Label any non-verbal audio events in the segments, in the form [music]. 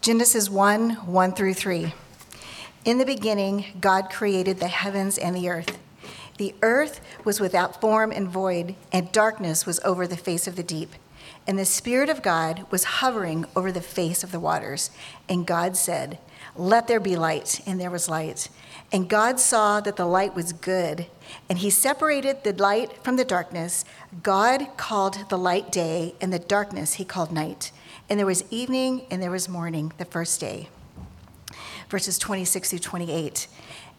Genesis 1 1 through 3. In the beginning, God created the heavens and the earth. The earth was without form and void, and darkness was over the face of the deep. And the Spirit of God was hovering over the face of the waters. And God said, Let there be light. And there was light. And God saw that the light was good. And he separated the light from the darkness. God called the light day, and the darkness he called night. And there was evening and there was morning the first day. Verses 26 through 28.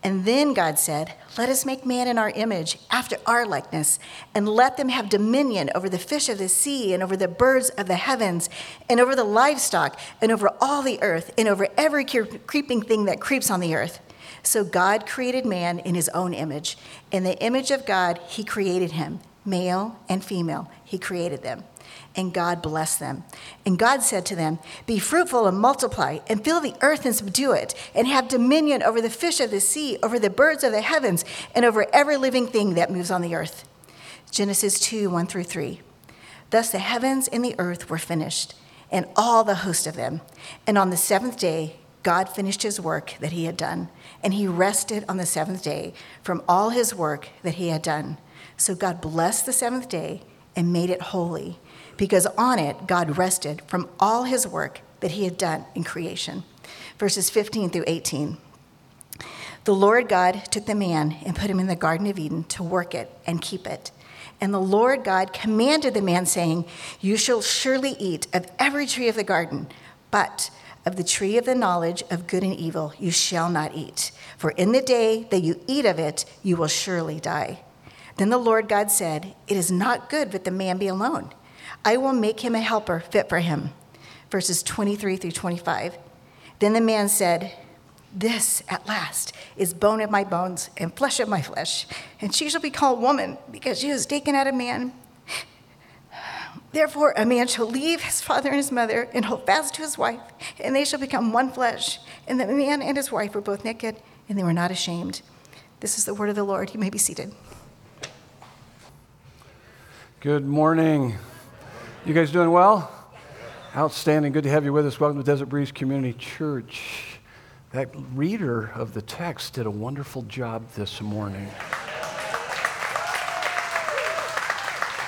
And then God said, Let us make man in our image, after our likeness, and let them have dominion over the fish of the sea, and over the birds of the heavens, and over the livestock, and over all the earth, and over every creeping thing that creeps on the earth. So God created man in his own image. In the image of God, he created him. Male and female, he created them and God blessed them. And God said to them, Be fruitful and multiply, and fill the earth and subdue it, and have dominion over the fish of the sea, over the birds of the heavens, and over every living thing that moves on the earth. Genesis 2 1 through 3. Thus the heavens and the earth were finished, and all the host of them. And on the seventh day, God finished his work that he had done, and he rested on the seventh day from all his work that he had done. So God blessed the seventh day and made it holy because on it God rested from all his work that he had done in creation. Verses 15 through 18. The Lord God took the man and put him in the Garden of Eden to work it and keep it. And the Lord God commanded the man, saying, You shall surely eat of every tree of the garden, but of the tree of the knowledge of good and evil you shall not eat. For in the day that you eat of it, you will surely die. Then the Lord God said, It is not good that the man be alone. I will make him a helper fit for him. Verses 23 through 25. Then the man said, This at last is bone of my bones and flesh of my flesh, and she shall be called woman because she was taken out of man. Therefore, a man shall leave his father and his mother and hold fast to his wife, and they shall become one flesh. And the man and his wife were both naked, and they were not ashamed. This is the word of the Lord. You may be seated. Good morning. You guys doing well? Outstanding. Good to have you with us. Welcome to Desert Breeze Community Church. That reader of the text did a wonderful job this morning.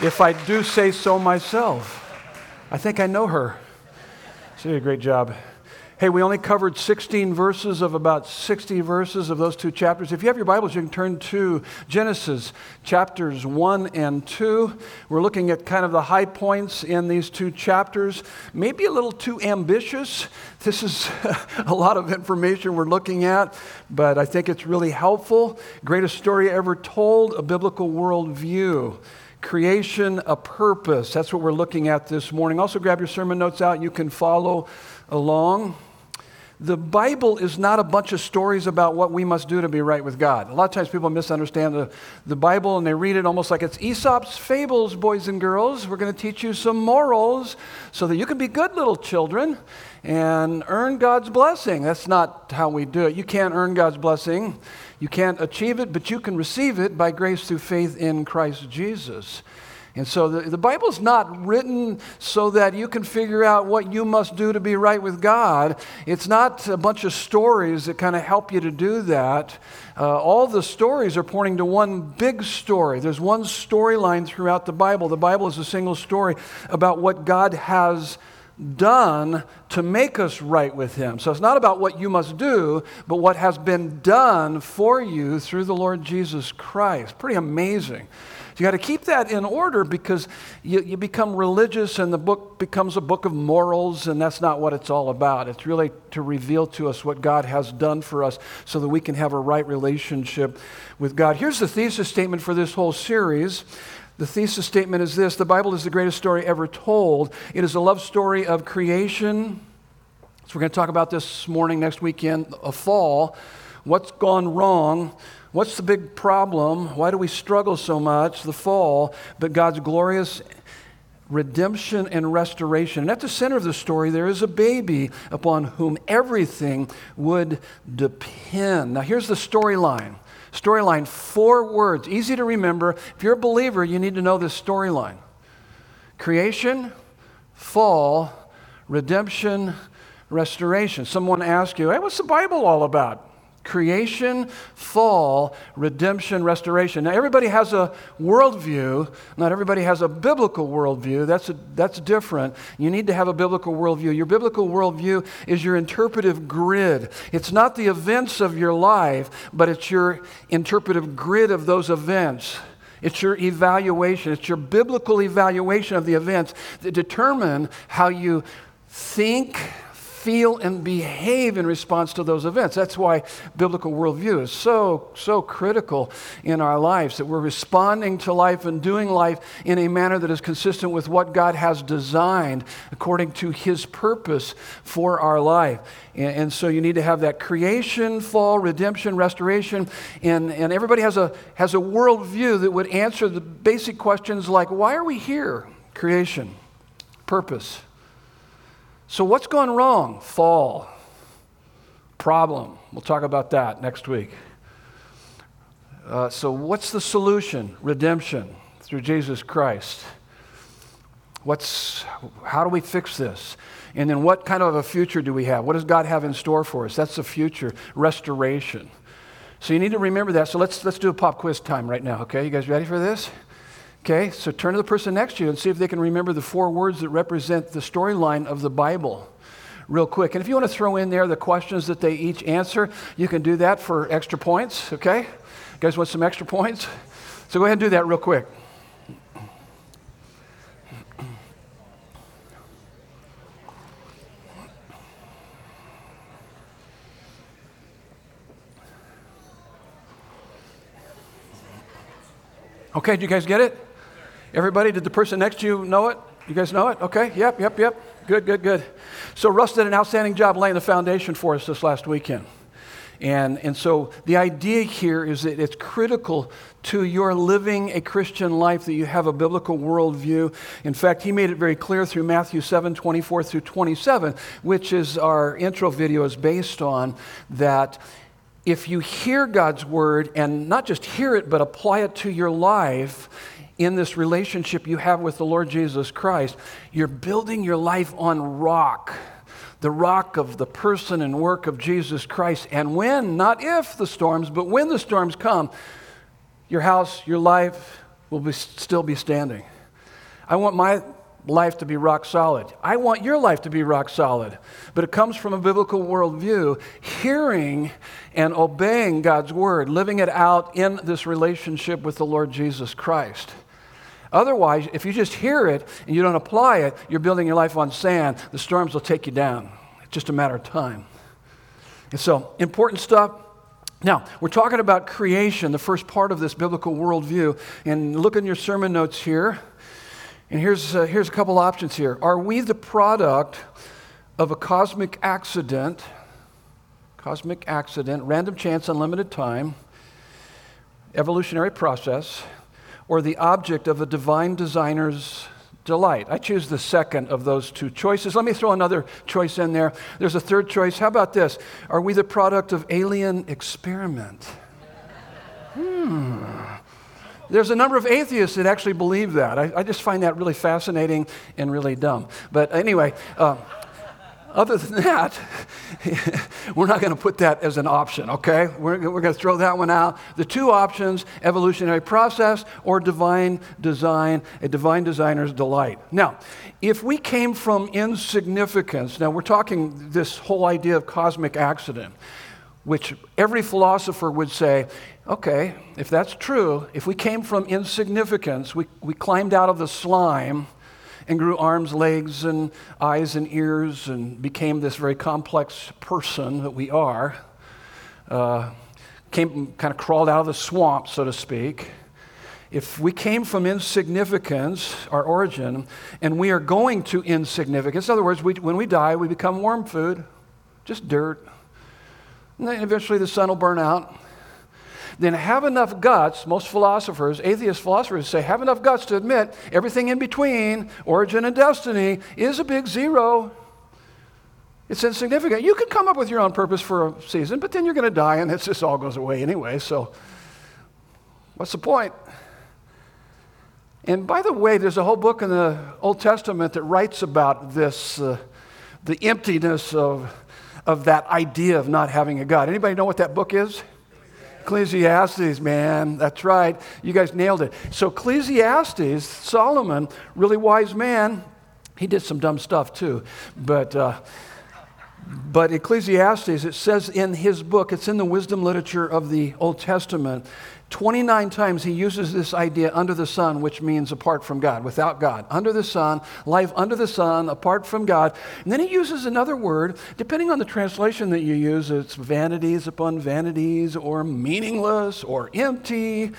If I do say so myself, I think I know her. She did a great job. Hey, we only covered 16 verses of about 60 verses of those two chapters. If you have your Bibles, you can turn to Genesis chapters 1 and 2. We're looking at kind of the high points in these two chapters. Maybe a little too ambitious. This is [laughs] a lot of information we're looking at, but I think it's really helpful. Greatest story ever told, a biblical worldview creation, a purpose. That's what we're looking at this morning. Also, grab your sermon notes out. You can follow along the Bible is not a bunch of stories about what we must do to be right with God. A lot of times people misunderstand the, the Bible and they read it almost like it's Aesop's fables, boys and girls. We're going to teach you some morals so that you can be good little children and earn God's blessing. That's not how we do it. You can't earn God's blessing, you can't achieve it, but you can receive it by grace through faith in Christ Jesus. And so the, the Bible's not written so that you can figure out what you must do to be right with God. It's not a bunch of stories that kind of help you to do that. Uh, all the stories are pointing to one big story. There's one storyline throughout the Bible. The Bible is a single story about what God has done to make us right with Him. So it's not about what you must do, but what has been done for you through the Lord Jesus Christ. Pretty amazing. You got to keep that in order because you, you become religious and the book becomes a book of morals, and that's not what it's all about. It's really to reveal to us what God has done for us so that we can have a right relationship with God. Here's the thesis statement for this whole series. The thesis statement is this The Bible is the greatest story ever told. It is a love story of creation. So, we're going to talk about this morning, next weekend, a fall. What's gone wrong? What's the big problem? Why do we struggle so much? The fall, but God's glorious redemption and restoration. And at the center of the story, there is a baby upon whom everything would depend. Now, here's the storyline. Storyline, four words, easy to remember. If you're a believer, you need to know this storyline creation, fall, redemption, restoration. Someone asks you, hey, what's the Bible all about? Creation, fall, redemption, restoration. Now, everybody has a worldview. Not everybody has a biblical worldview. That's, a, that's different. You need to have a biblical worldview. Your biblical worldview is your interpretive grid. It's not the events of your life, but it's your interpretive grid of those events. It's your evaluation. It's your biblical evaluation of the events that determine how you think, feel and behave in response to those events. That's why biblical worldview is so, so critical in our lives, that we're responding to life and doing life in a manner that is consistent with what God has designed according to His purpose for our life. And, and so you need to have that creation, fall, redemption, restoration, and, and everybody has a, has a worldview that would answer the basic questions like why are we here? Creation, purpose so, what's gone wrong? Fall. Problem. We'll talk about that next week. Uh, so, what's the solution? Redemption through Jesus Christ. What's, how do we fix this? And then, what kind of a future do we have? What does God have in store for us? That's the future restoration. So, you need to remember that. So, let's, let's do a pop quiz time right now, okay? You guys ready for this? Okay, so turn to the person next to you and see if they can remember the four words that represent the storyline of the Bible real quick. And if you want to throw in there the questions that they each answer, you can do that for extra points, okay? You guys want some extra points? So go ahead and do that real quick. Okay, do you guys get it? Everybody, did the person next to you know it? You guys know it? Okay, yep, yep, yep. Good, good, good. So Russ did an outstanding job laying the foundation for us this last weekend. And, and so the idea here is that it's critical to your living a Christian life that you have a biblical worldview. In fact, he made it very clear through Matthew 7 24 through 27, which is our intro video is based on, that if you hear God's word and not just hear it, but apply it to your life, in this relationship you have with the Lord Jesus Christ, you're building your life on rock, the rock of the person and work of Jesus Christ. And when, not if the storms, but when the storms come, your house, your life will be, still be standing. I want my life to be rock solid. I want your life to be rock solid. But it comes from a biblical worldview, hearing and obeying God's word, living it out in this relationship with the Lord Jesus Christ. Otherwise, if you just hear it and you don't apply it, you're building your life on sand. The storms will take you down. It's just a matter of time. And so, important stuff. Now, we're talking about creation, the first part of this biblical worldview. And look in your sermon notes here. And here's, uh, here's a couple options here. Are we the product of a cosmic accident? Cosmic accident, random chance, unlimited time, evolutionary process or the object of a divine designer's delight. I choose the second of those two choices. Let me throw another choice in there. There's a third choice. How about this? Are we the product of alien experiment? Hmm. There's a number of atheists that actually believe that. I, I just find that really fascinating and really dumb. But anyway, uh, other than that, [laughs] we're not going to put that as an option, okay? We're, we're going to throw that one out. The two options evolutionary process or divine design, a divine designer's delight. Now, if we came from insignificance, now we're talking this whole idea of cosmic accident, which every philosopher would say, okay, if that's true, if we came from insignificance, we, we climbed out of the slime and grew arms, legs, and eyes and ears and became this very complex person that we are. Uh, came, kind of crawled out of the swamp, so to speak. If we came from insignificance, our origin, and we are going to insignificance, in other words, we, when we die, we become worm food, just dirt. And then eventually the sun will burn out then have enough guts, most philosophers, atheist philosophers say, have enough guts to admit everything in between, origin and destiny, is a big zero. It's insignificant. You can come up with your own purpose for a season, but then you're going to die and it just all goes away anyway. So, what's the point? And by the way, there's a whole book in the Old Testament that writes about this, uh, the emptiness of, of that idea of not having a God. Anybody know what that book is? Ecclesiastes, man, that's right. You guys nailed it. So, Ecclesiastes, Solomon, really wise man, he did some dumb stuff too, but. Uh, but Ecclesiastes, it says in his book, it's in the wisdom literature of the Old Testament, 29 times he uses this idea under the sun, which means apart from God, without God. Under the sun, life under the sun, apart from God. And then he uses another word, depending on the translation that you use, it's vanities upon vanities, or meaningless, or empty.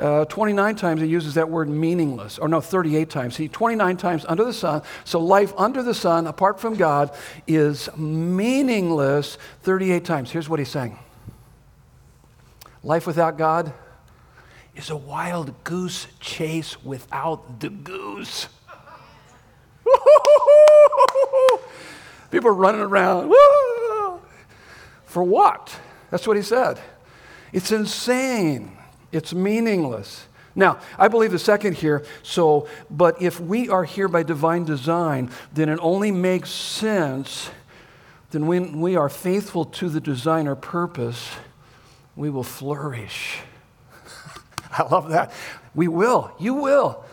Uh, 29 times he uses that word meaningless, or no, 38 times. He 29 times under the sun. So life under the sun, apart from God, is meaningless 38 times. Here's what he's saying. Life without God is a wild goose chase without the goose. [laughs] People are running around. [laughs] For what? That's what he said. It's insane. It's meaningless. Now, I believe the second here, so, but if we are here by divine design, then it only makes sense, then when we are faithful to the designer purpose, we will flourish. [laughs] I love that. We will. You will.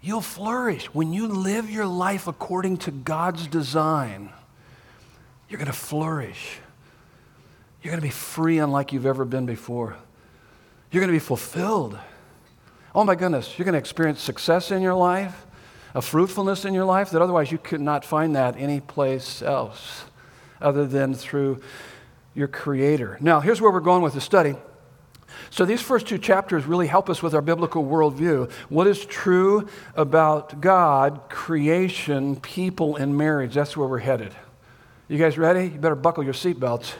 You'll flourish. When you live your life according to God's design, you're going to flourish. You're going to be free unlike you've ever been before. You're going to be fulfilled. Oh my goodness, you're going to experience success in your life, a fruitfulness in your life that otherwise you could not find that anyplace else other than through your Creator. Now, here's where we're going with the study. So, these first two chapters really help us with our biblical worldview. What is true about God, creation, people, and marriage? That's where we're headed. You guys ready? You better buckle your seatbelts.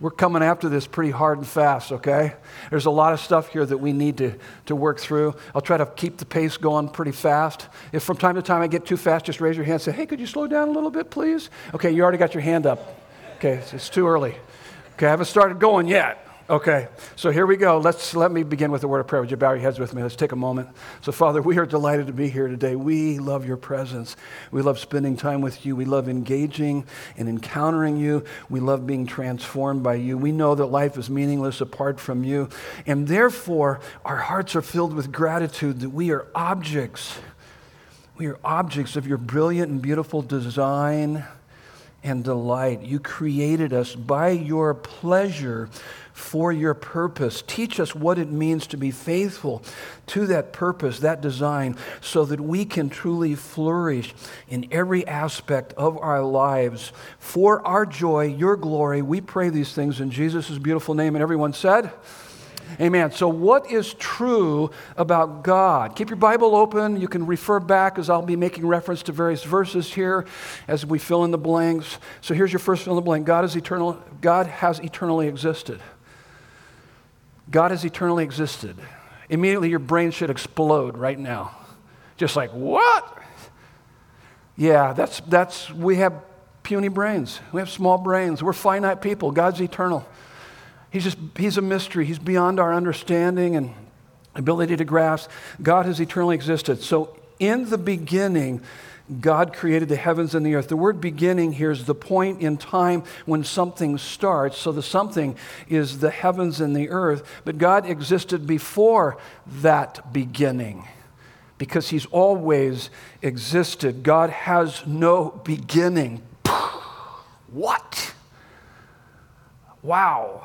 We're coming after this pretty hard and fast, okay? There's a lot of stuff here that we need to, to work through. I'll try to keep the pace going pretty fast. If from time to time I get too fast, just raise your hand and say, hey, could you slow down a little bit, please? Okay, you already got your hand up. Okay, it's too early. Okay, I haven't started going yet. Okay, so here we go. Let's let me begin with a word of prayer. Would you bow your heads with me? Let's take a moment. So, Father, we are delighted to be here today. We love your presence. We love spending time with you. We love engaging and encountering you. We love being transformed by you. We know that life is meaningless apart from you, and therefore our hearts are filled with gratitude that we are objects. We are objects of your brilliant and beautiful design and delight. You created us by your pleasure for your purpose. Teach us what it means to be faithful to that purpose, that design, so that we can truly flourish in every aspect of our lives for our joy, your glory. We pray these things in Jesus' beautiful name. And everyone said, Amen. So, what is true about God? Keep your Bible open. You can refer back as I'll be making reference to various verses here as we fill in the blanks. So, here's your first fill in the blank God is eternal. God has eternally existed. God has eternally existed. Immediately, your brain should explode right now. Just like, what? Yeah, that's, that's, we have puny brains. We have small brains. We're finite people. God's eternal. He's just, he's a mystery. He's beyond our understanding and ability to grasp. God has eternally existed. So, in the beginning, God created the heavens and the earth. The word beginning here is the point in time when something starts. So the something is the heavens and the earth. But God existed before that beginning because He's always existed. God has no beginning. What? Wow.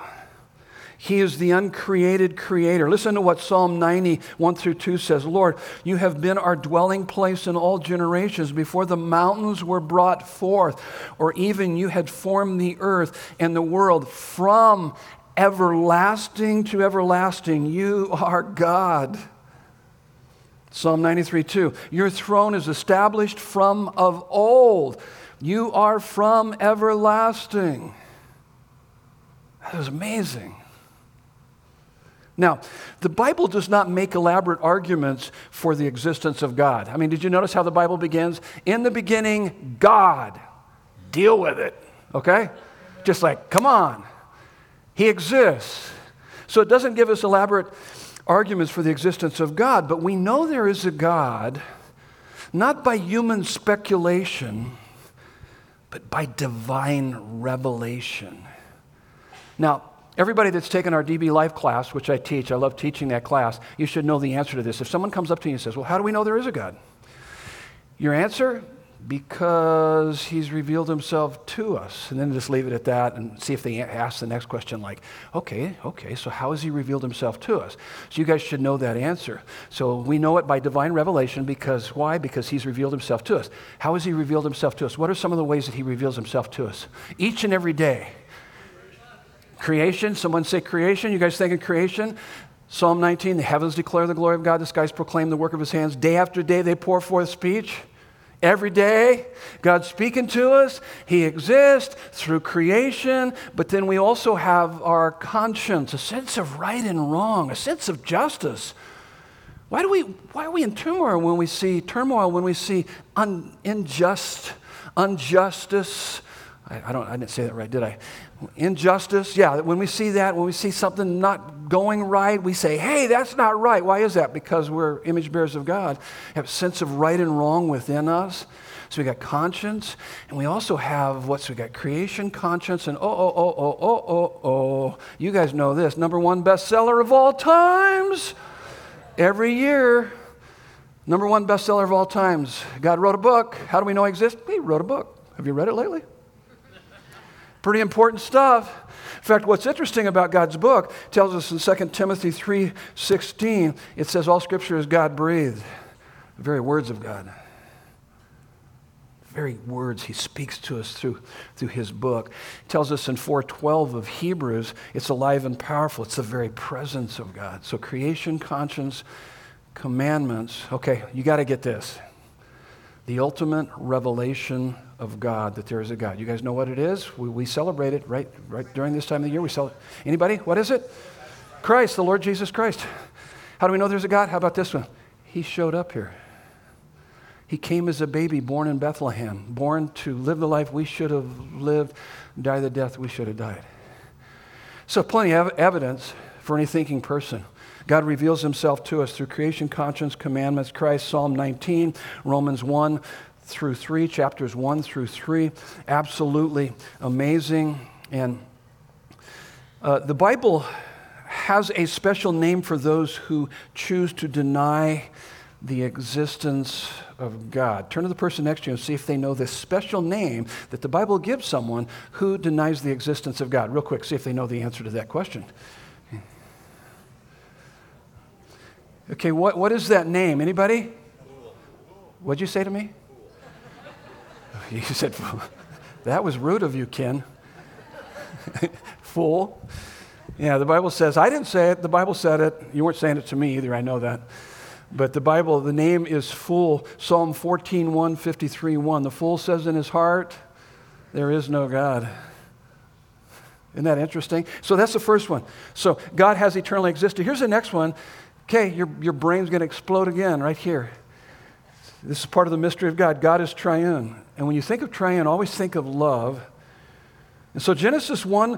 He is the uncreated creator. Listen to what Psalm 90, 1 through 2 says Lord, you have been our dwelling place in all generations before the mountains were brought forth, or even you had formed the earth and the world from everlasting to everlasting. You are God. Psalm 93, 2. Your throne is established from of old. You are from everlasting. That is amazing. Now, the Bible does not make elaborate arguments for the existence of God. I mean, did you notice how the Bible begins? In the beginning, God. Deal with it, okay? Just like, come on. He exists. So it doesn't give us elaborate arguments for the existence of God, but we know there is a God not by human speculation, but by divine revelation. Now, everybody that's taken our DB Life class, which I teach, I love teaching that class, you should know the answer to this. If someone comes up to you and says, Well, how do we know there is a God? Your answer because he's revealed himself to us. And then just leave it at that and see if they ask the next question, like, okay, okay, so how has he revealed himself to us? So you guys should know that answer. So we know it by divine revelation because why? Because he's revealed himself to us. How has he revealed himself to us? What are some of the ways that he reveals himself to us? Each and every day. Creation, someone say creation. You guys thinking creation? Psalm 19, the heavens declare the glory of God, the skies proclaim the work of his hands. Day after day they pour forth speech. Every day, God's speaking to us. He exists through creation, but then we also have our conscience, a sense of right and wrong, a sense of justice. Why, do we, why are we in turmoil when we see turmoil, when we see un, unjust, injustice? I, I, don't, I didn't say that right, did I? Injustice, yeah, when we see that, when we see something not going right, we say, hey, that's not right. Why is that? Because we're image bearers of God, have a sense of right and wrong within us. So we got conscience, and we also have what's we got creation, conscience, and oh, oh, oh, oh, oh, oh, oh. You guys know this. Number one bestseller of all times. Every year, number one bestseller of all times. God wrote a book. How do we know he exists? He wrote a book. Have you read it lately? Pretty important stuff. In fact, what's interesting about God's book tells us in 2 Timothy 3:16, it says all scripture is God breathed. The very words of God. The very words he speaks to us through, through his book. It tells us in 4:12 of Hebrews, it's alive and powerful. It's the very presence of God. So creation, conscience, commandments. Okay, you got to get this. The ultimate revelation of God, that there is a God. You guys know what it is? We, we celebrate it right, right during this time of the year. We celebrate. Anybody? What is it? Christ, the Lord Jesus Christ. How do we know there's a God? How about this one? He showed up here. He came as a baby born in Bethlehem, born to live the life we should have lived, die the death we should have died. So, plenty of evidence for any thinking person. God reveals himself to us through creation, conscience, commandments, Christ, Psalm 19, Romans 1, through 3, chapters 1 through 3. Absolutely amazing. And uh, the Bible has a special name for those who choose to deny the existence of God. Turn to the person next to you and see if they know this special name that the Bible gives someone who denies the existence of God. Real quick, see if they know the answer to that question. Okay, what, what is that name? Anybody? What'd you say to me? [laughs] You said, That was rude of you, Ken. [laughs] Fool. Yeah, the Bible says, I didn't say it, the Bible said it. You weren't saying it to me either, I know that. But the Bible, the name is fool. Psalm 14, 1, 53, 1. The fool says in his heart, There is no God. Isn't that interesting? So that's the first one. So God has eternally existed. Here's the next one. Okay, your, your brain's going to explode again right here. This is part of the mystery of God. God is triune. And when you think of triune, always think of love. And so Genesis 1,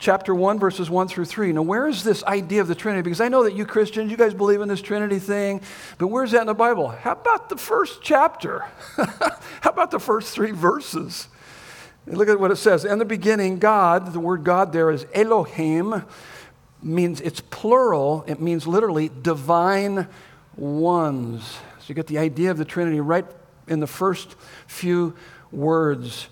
chapter 1, verses 1 through 3. Now, where is this idea of the Trinity? Because I know that you Christians, you guys believe in this Trinity thing, but where's that in the Bible? How about the first chapter? [laughs] How about the first three verses? Look at what it says. In the beginning, God, the word God there is Elohim, means it's plural. It means literally divine ones. So you get the idea of the Trinity right in the first few words.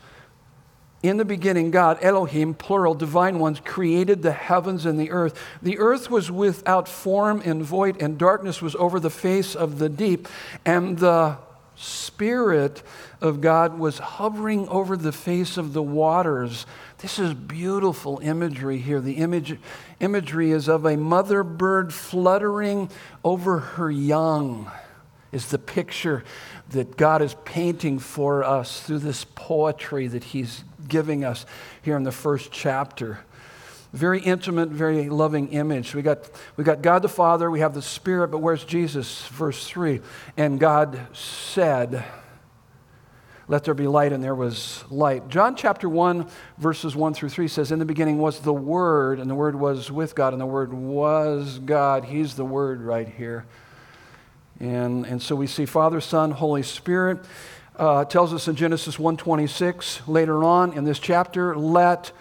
In the beginning, God, Elohim, plural, divine ones, created the heavens and the earth. The earth was without form and void, and darkness was over the face of the deep. And the Spirit of God was hovering over the face of the waters. This is beautiful imagery here. The image, imagery is of a mother bird fluttering over her young, is the picture that God is painting for us through this poetry that He's giving us here in the first chapter. Very intimate, very loving image. We got, we got God the Father, we have the Spirit, but where's Jesus? Verse 3. And God said, Let there be light, and there was light. John chapter 1, verses 1 through 3 says, In the beginning was the Word, and the Word was with God, and the Word was God. He's the Word right here. And, and so we see Father, Son, Holy Spirit. Uh, tells us in Genesis 1:26 later on in this chapter, let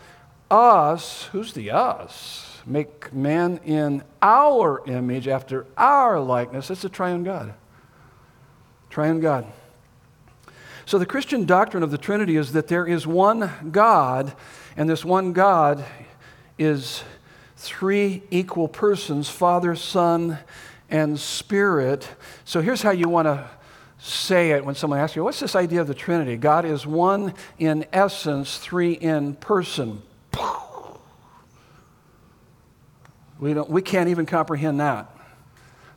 us, who's the us? Make man in our image after our likeness. It's a triune God. Triune God. So the Christian doctrine of the Trinity is that there is one God, and this one God is three equal persons Father, Son, and Spirit. So here's how you want to say it when someone asks you, What's this idea of the Trinity? God is one in essence, three in person. We, don't, we can't even comprehend that.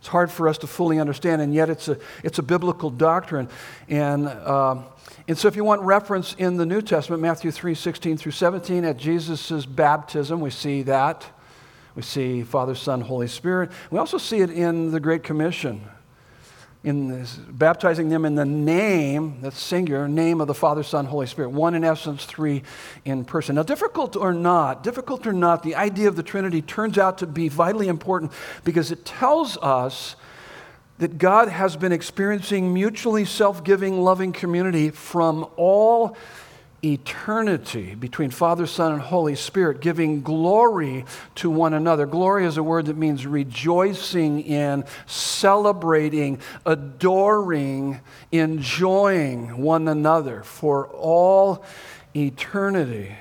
It's hard for us to fully understand, and yet it's a, it's a biblical doctrine. And, um, and so, if you want reference in the New Testament, Matthew 3 16 through 17, at Jesus' baptism, we see that. We see Father, Son, Holy Spirit. We also see it in the Great Commission in this, baptizing them in the name, that's singular, name of the Father, Son, Holy Spirit. One in essence, three in person. Now, difficult or not, difficult or not, the idea of the Trinity turns out to be vitally important because it tells us that God has been experiencing mutually self giving, loving community from all eternity between Father, Son, and Holy Spirit, giving glory to one another. Glory is a word that means rejoicing in, celebrating, adoring, enjoying one another for all eternity.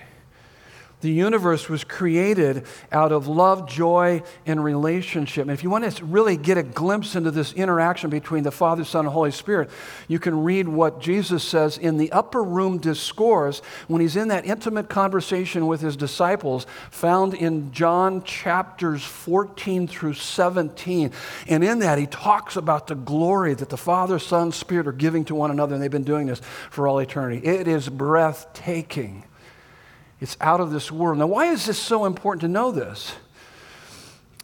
The universe was created out of love, joy, and relationship. And if you want to really get a glimpse into this interaction between the Father, Son, and Holy Spirit, you can read what Jesus says in the upper room discourse when he's in that intimate conversation with his disciples, found in John chapters 14 through 17. And in that, he talks about the glory that the Father, Son, Spirit are giving to one another, and they've been doing this for all eternity. It is breathtaking. It's out of this world. Now, why is this so important to know this?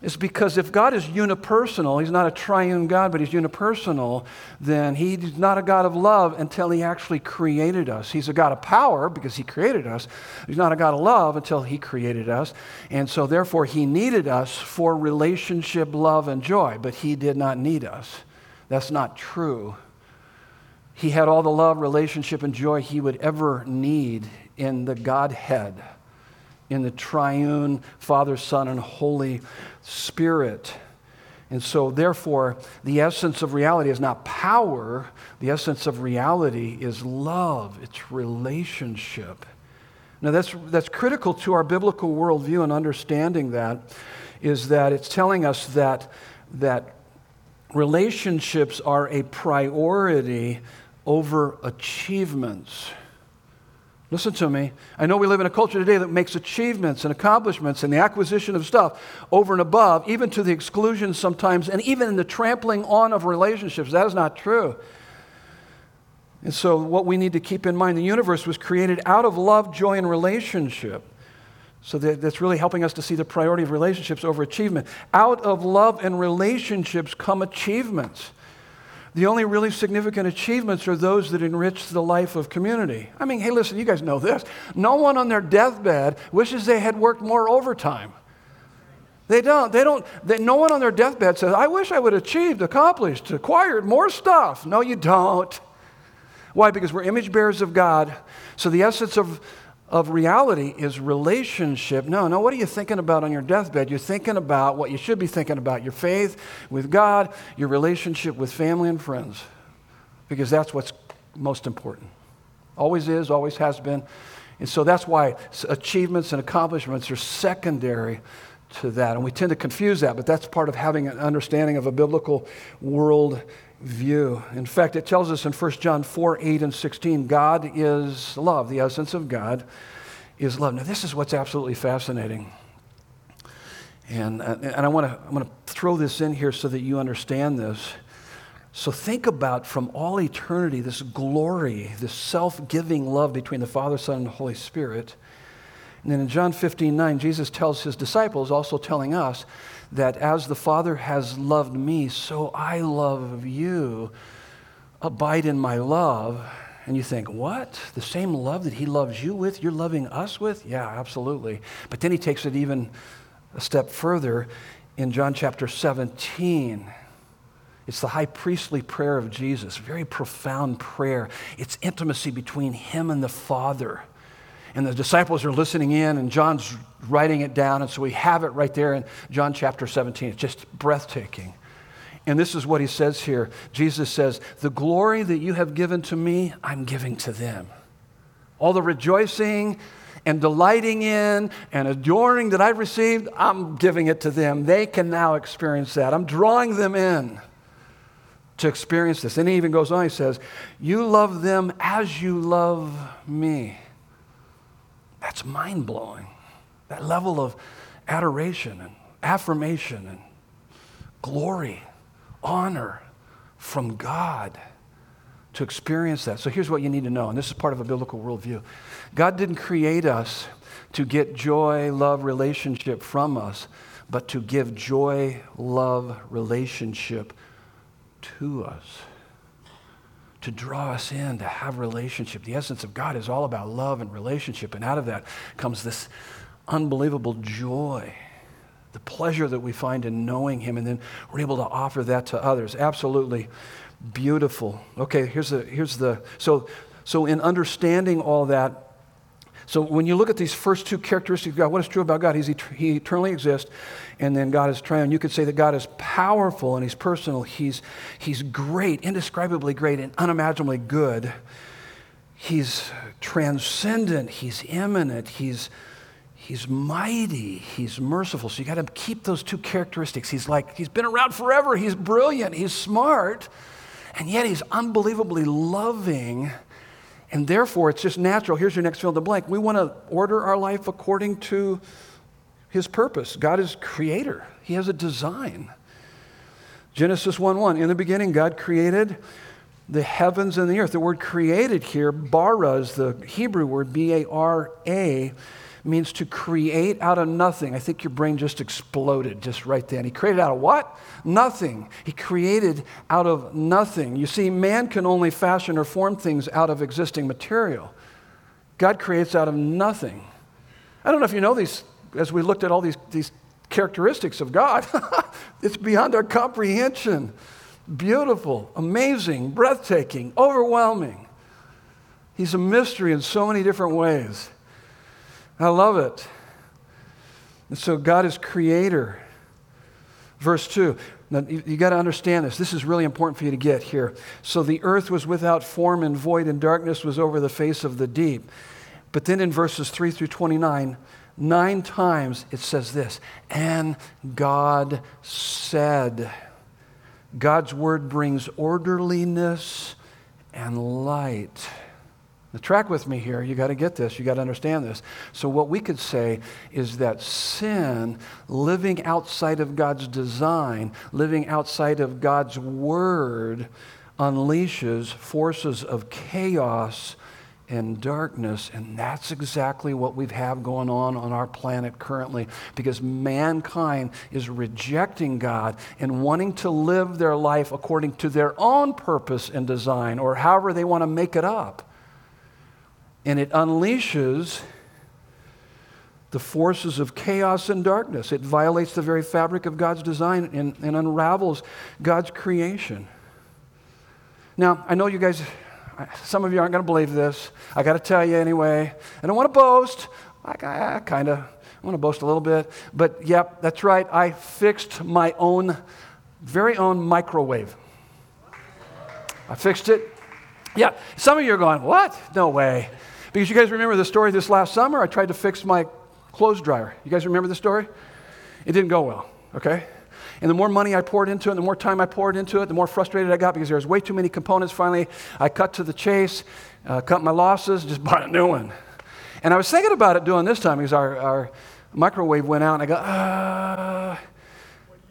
It's because if God is unipersonal, He's not a triune God, but He's unipersonal, then He's not a God of love until He actually created us. He's a God of power because He created us. He's not a God of love until He created us. And so, therefore, He needed us for relationship, love, and joy, but He did not need us. That's not true. He had all the love, relationship, and joy He would ever need in the Godhead, in the triune Father, Son, and Holy Spirit. And so, therefore, the essence of reality is not power, the essence of reality is love, it's relationship. Now, that's, that's critical to our biblical worldview and understanding that is that it's telling us that, that relationships are a priority over achievements. Listen to me. I know we live in a culture today that makes achievements and accomplishments and the acquisition of stuff over and above, even to the exclusion sometimes, and even in the trampling on of relationships. That is not true. And so, what we need to keep in mind the universe was created out of love, joy, and relationship. So, that, that's really helping us to see the priority of relationships over achievement. Out of love and relationships come achievements. The only really significant achievements are those that enrich the life of community. I mean, hey, listen, you guys know this. No one on their deathbed wishes they had worked more overtime. They don't. They don't. They, no one on their deathbed says, I wish I would achieved, accomplished, acquired more stuff. No, you don't. Why? Because we're image bearers of God. So the essence of of reality is relationship. No, no, what are you thinking about on your deathbed? You're thinking about what you should be thinking about your faith with God, your relationship with family and friends, because that's what's most important. Always is, always has been. And so that's why achievements and accomplishments are secondary to that. And we tend to confuse that, but that's part of having an understanding of a biblical world view. In fact, it tells us in 1 John 4 8 and 16, God is love. The essence of God is love. Now, this is what's absolutely fascinating. And, uh, and I want to I'm to throw this in here so that you understand this. So think about from all eternity this glory, this self giving love between the Father, Son, and the Holy Spirit. And then in John 15 9, Jesus tells his disciples, also telling us, that as the Father has loved me, so I love you. Abide in my love. And you think, what? The same love that he loves you with, you're loving us with? Yeah, absolutely. But then he takes it even a step further in John chapter 17. It's the high priestly prayer of Jesus, very profound prayer. It's intimacy between him and the Father. And the disciples are listening in, and John's writing it down, and so we have it right there in John chapter 17. It's just breathtaking. And this is what he says here Jesus says, The glory that you have given to me, I'm giving to them. All the rejoicing and delighting in and adoring that I've received, I'm giving it to them. They can now experience that. I'm drawing them in to experience this. And he even goes on, he says, You love them as you love me. That's mind blowing. That level of adoration and affirmation and glory, honor from God to experience that. So here's what you need to know, and this is part of a biblical worldview God didn't create us to get joy, love, relationship from us, but to give joy, love, relationship to us. To draw us in, to have relationship. The essence of God is all about love and relationship, and out of that comes this unbelievable joy the pleasure that we find in knowing Him, and then we're able to offer that to others. Absolutely beautiful. Okay, here's the, here's the so, so in understanding all that, so when you look at these first two characteristics of God, what is true about God? He's, he eternally exists, and then God is triune. You could say that God is powerful and He's personal. He's, he's great, indescribably great, and unimaginably good. He's transcendent. He's immanent. He's He's mighty. He's merciful. So you got to keep those two characteristics. He's like, he's been around forever. He's brilliant. He's smart. And yet he's unbelievably loving. And therefore, it's just natural. Here's your next fill in the blank. We want to order our life according to his purpose. God is creator, he has a design. Genesis 1 1. In the beginning, God created the heavens and the earth. The word created here, bara, the Hebrew word, B A R A means to create out of nothing. I think your brain just exploded just right then. He created out of what? Nothing. He created out of nothing. You see, man can only fashion or form things out of existing material. God creates out of nothing. I don't know if you know these, as we looked at all these, these characteristics of God, [laughs] it's beyond our comprehension. Beautiful, amazing, breathtaking, overwhelming. He's a mystery in so many different ways. I love it. And so God is creator. Verse 2. Now, you, you got to understand this. This is really important for you to get here. So the earth was without form and void, and darkness was over the face of the deep. But then in verses 3 through 29, nine times it says this And God said, God's word brings orderliness and light. Now, track with me here. You got to get this. You got to understand this. So, what we could say is that sin, living outside of God's design, living outside of God's word, unleashes forces of chaos and darkness. And that's exactly what we have going on on our planet currently because mankind is rejecting God and wanting to live their life according to their own purpose and design or however they want to make it up and it unleashes the forces of chaos and darkness. It violates the very fabric of God's design and, and unravels God's creation. Now, I know you guys, some of you aren't going to believe this. I got to tell you anyway. I don't want to boast. I, I kind of want to boast a little bit. But yep, that's right. I fixed my own, very own microwave. I fixed it. Yeah, some of you are going, what? No way. Because you guys remember the story this last summer? I tried to fix my clothes dryer. You guys remember the story? It didn't go well, okay? And the more money I poured into it, the more time I poured into it, the more frustrated I got because there was way too many components. Finally, I cut to the chase, uh, cut my losses, just [laughs] bought a new one. And I was thinking about it doing this time because our, our microwave went out, and I go, ah. Uh,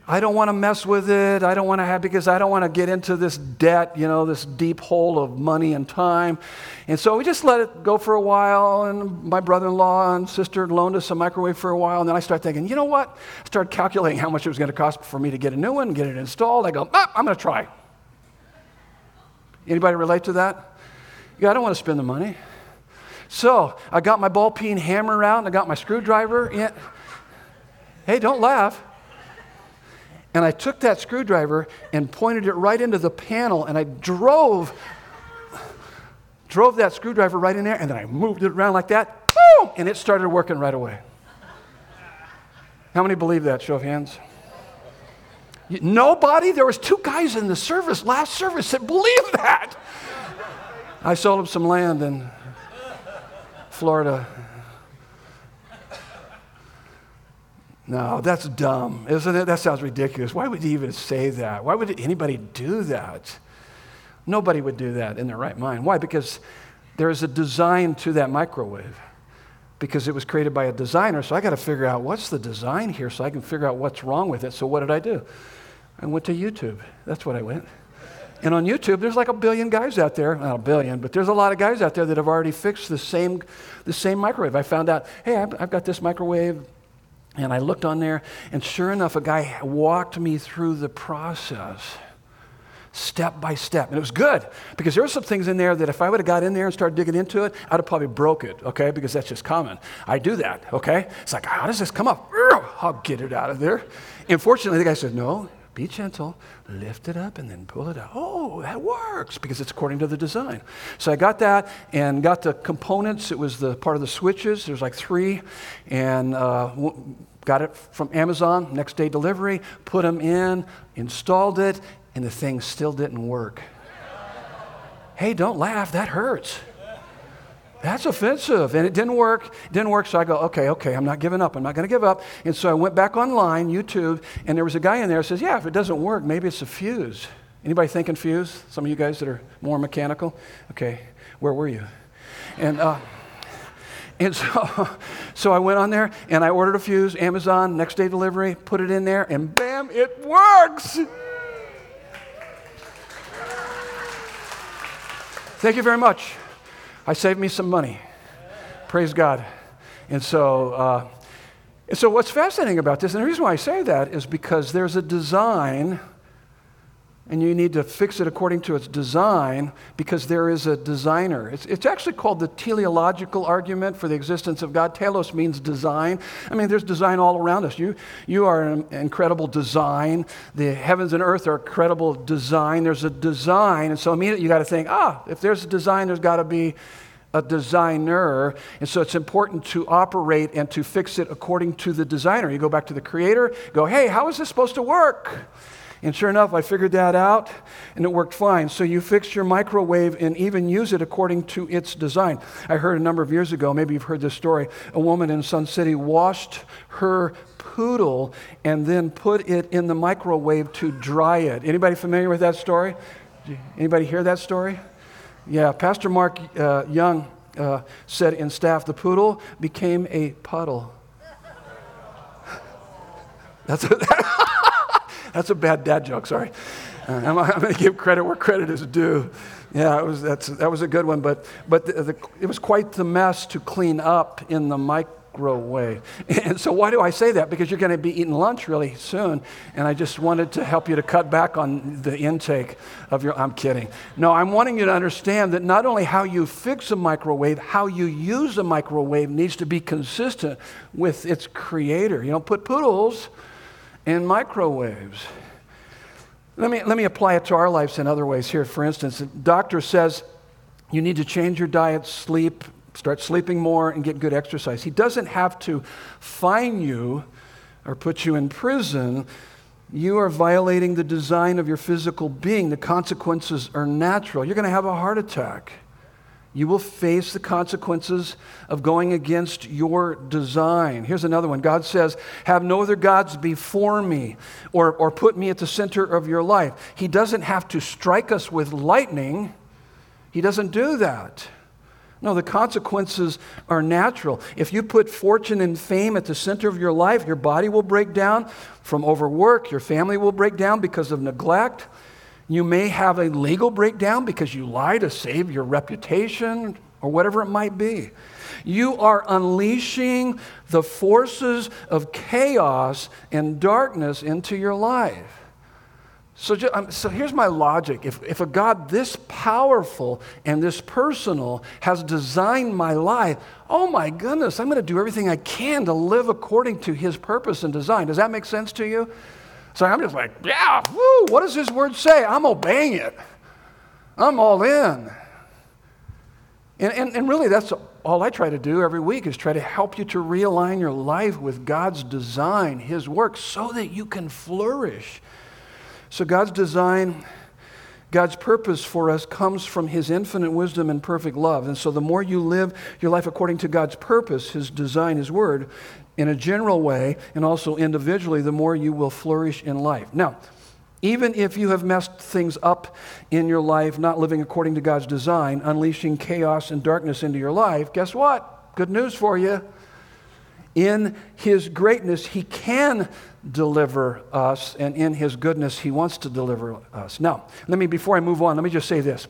I don't want to mess with it. I don't want to have, because I don't want to get into this debt, you know, this deep hole of money and time. And so we just let it go for a while. And my brother in law and sister loaned us a microwave for a while. And then I started thinking, you know what? I started calculating how much it was going to cost for me to get a new one, get it installed. I go, ah, I'm going to try. Anybody relate to that? Yeah, I don't want to spend the money. So I got my ball peen hammer out and I got my screwdriver in. Hey, don't laugh. And I took that screwdriver and pointed it right into the panel, and I drove, drove that screwdriver right in there, and then I moved it around like that, boom, and it started working right away. How many believe that? Show of hands. Nobody? There was two guys in the service, last service, that believed that. I sold him some land in Florida. No, that's dumb, isn't it? That sounds ridiculous. Why would you even say that? Why would anybody do that? Nobody would do that in their right mind. Why? Because there is a design to that microwave. Because it was created by a designer, so I got to figure out what's the design here so I can figure out what's wrong with it. So, what did I do? I went to YouTube. That's what I went. And on YouTube, there's like a billion guys out there, not a billion, but there's a lot of guys out there that have already fixed the same, the same microwave. I found out, hey, I've, I've got this microwave, and I looked on there, and sure enough, a guy walked me through the process step by step. And it was good because there were some things in there that if I would have got in there and started digging into it, I'd have probably broke it, okay? Because that's just common. I do that, okay? It's like, how does this come up? I'll get it out of there. And fortunately, the guy said, no, be gentle, lift it up, and then pull it out. Oh, that works because it's according to the design. So I got that and got the components. It was the part of the switches. There's like three, and uh, got it from Amazon. Next day delivery. Put them in, installed it, and the thing still didn't work. hey, don't laugh. That hurts. That's offensive. And it didn't work. It didn't work. So I go, okay, okay, I'm not giving up. I'm not going to give up. And so I went back online, YouTube, and there was a guy in there says, yeah, if it doesn't work, maybe it's a fuse. Anybody thinking fuse? Some of you guys that are more mechanical? Okay, where were you? And, uh, and so, [laughs] so I went on there and I ordered a fuse, Amazon, next day delivery, put it in there, and bam, it works. Thank you very much. I saved me some money. Praise God. And so, uh, and so, what's fascinating about this, and the reason why I say that is because there's a design, and you need to fix it according to its design because there is a designer. It's, it's actually called the teleological argument for the existence of God. Telos means design. I mean, there's design all around us. You, you are an incredible design. The heavens and earth are incredible design. There's a design, and so immediately you got to think, ah, if there's a design, there's got to be a designer. And so it's important to operate and to fix it according to the designer. You go back to the creator, go, hey, how is this supposed to work? And sure enough, I figured that out and it worked fine. So you fix your microwave and even use it according to its design. I heard a number of years ago, maybe you've heard this story, a woman in Sun City washed her poodle and then put it in the microwave to dry it. Anybody familiar with that story? Anybody hear that story? Yeah, Pastor Mark uh, Young uh, said in staff, the poodle became a puddle. [laughs] That's a, [laughs] that's a bad dad joke, sorry. Uh, I'm, I'm going to give credit where credit is due. Yeah, it was, that was a good one, but, but the, the, it was quite the mess to clean up in the microwave. [laughs] And so, why do I say that? Because you're going to be eating lunch really soon, and I just wanted to help you to cut back on the intake of your. I'm kidding. No, I'm wanting you to understand that not only how you fix a microwave, how you use a microwave needs to be consistent with its creator. You don't put poodles in microwaves. Let me, let me apply it to our lives in other ways here. For instance, the doctor says you need to change your diet, sleep, Start sleeping more and get good exercise. He doesn't have to fine you or put you in prison. You are violating the design of your physical being. The consequences are natural. You're going to have a heart attack. You will face the consequences of going against your design. Here's another one God says, Have no other gods before me or, or put me at the center of your life. He doesn't have to strike us with lightning, He doesn't do that. No, the consequences are natural. If you put fortune and fame at the center of your life, your body will break down from overwork, your family will break down because of neglect. You may have a legal breakdown because you lie to save your reputation or whatever it might be. You are unleashing the forces of chaos and darkness into your life. So, just, um, so here's my logic. If, if a God this powerful and this personal has designed my life, oh my goodness, I'm going to do everything I can to live according to his purpose and design. Does that make sense to you? So I'm just like, yeah, woo, what does His Word say? I'm obeying it. I'm all in. And, and, and really, that's all I try to do every week is try to help you to realign your life with God's design, His work, so that you can flourish. So, God's design, God's purpose for us comes from His infinite wisdom and perfect love. And so, the more you live your life according to God's purpose, His design, His word, in a general way, and also individually, the more you will flourish in life. Now, even if you have messed things up in your life, not living according to God's design, unleashing chaos and darkness into your life, guess what? Good news for you. In His greatness, He can deliver us, and in His goodness, He wants to deliver us. Now, let me, before I move on, let me just say this.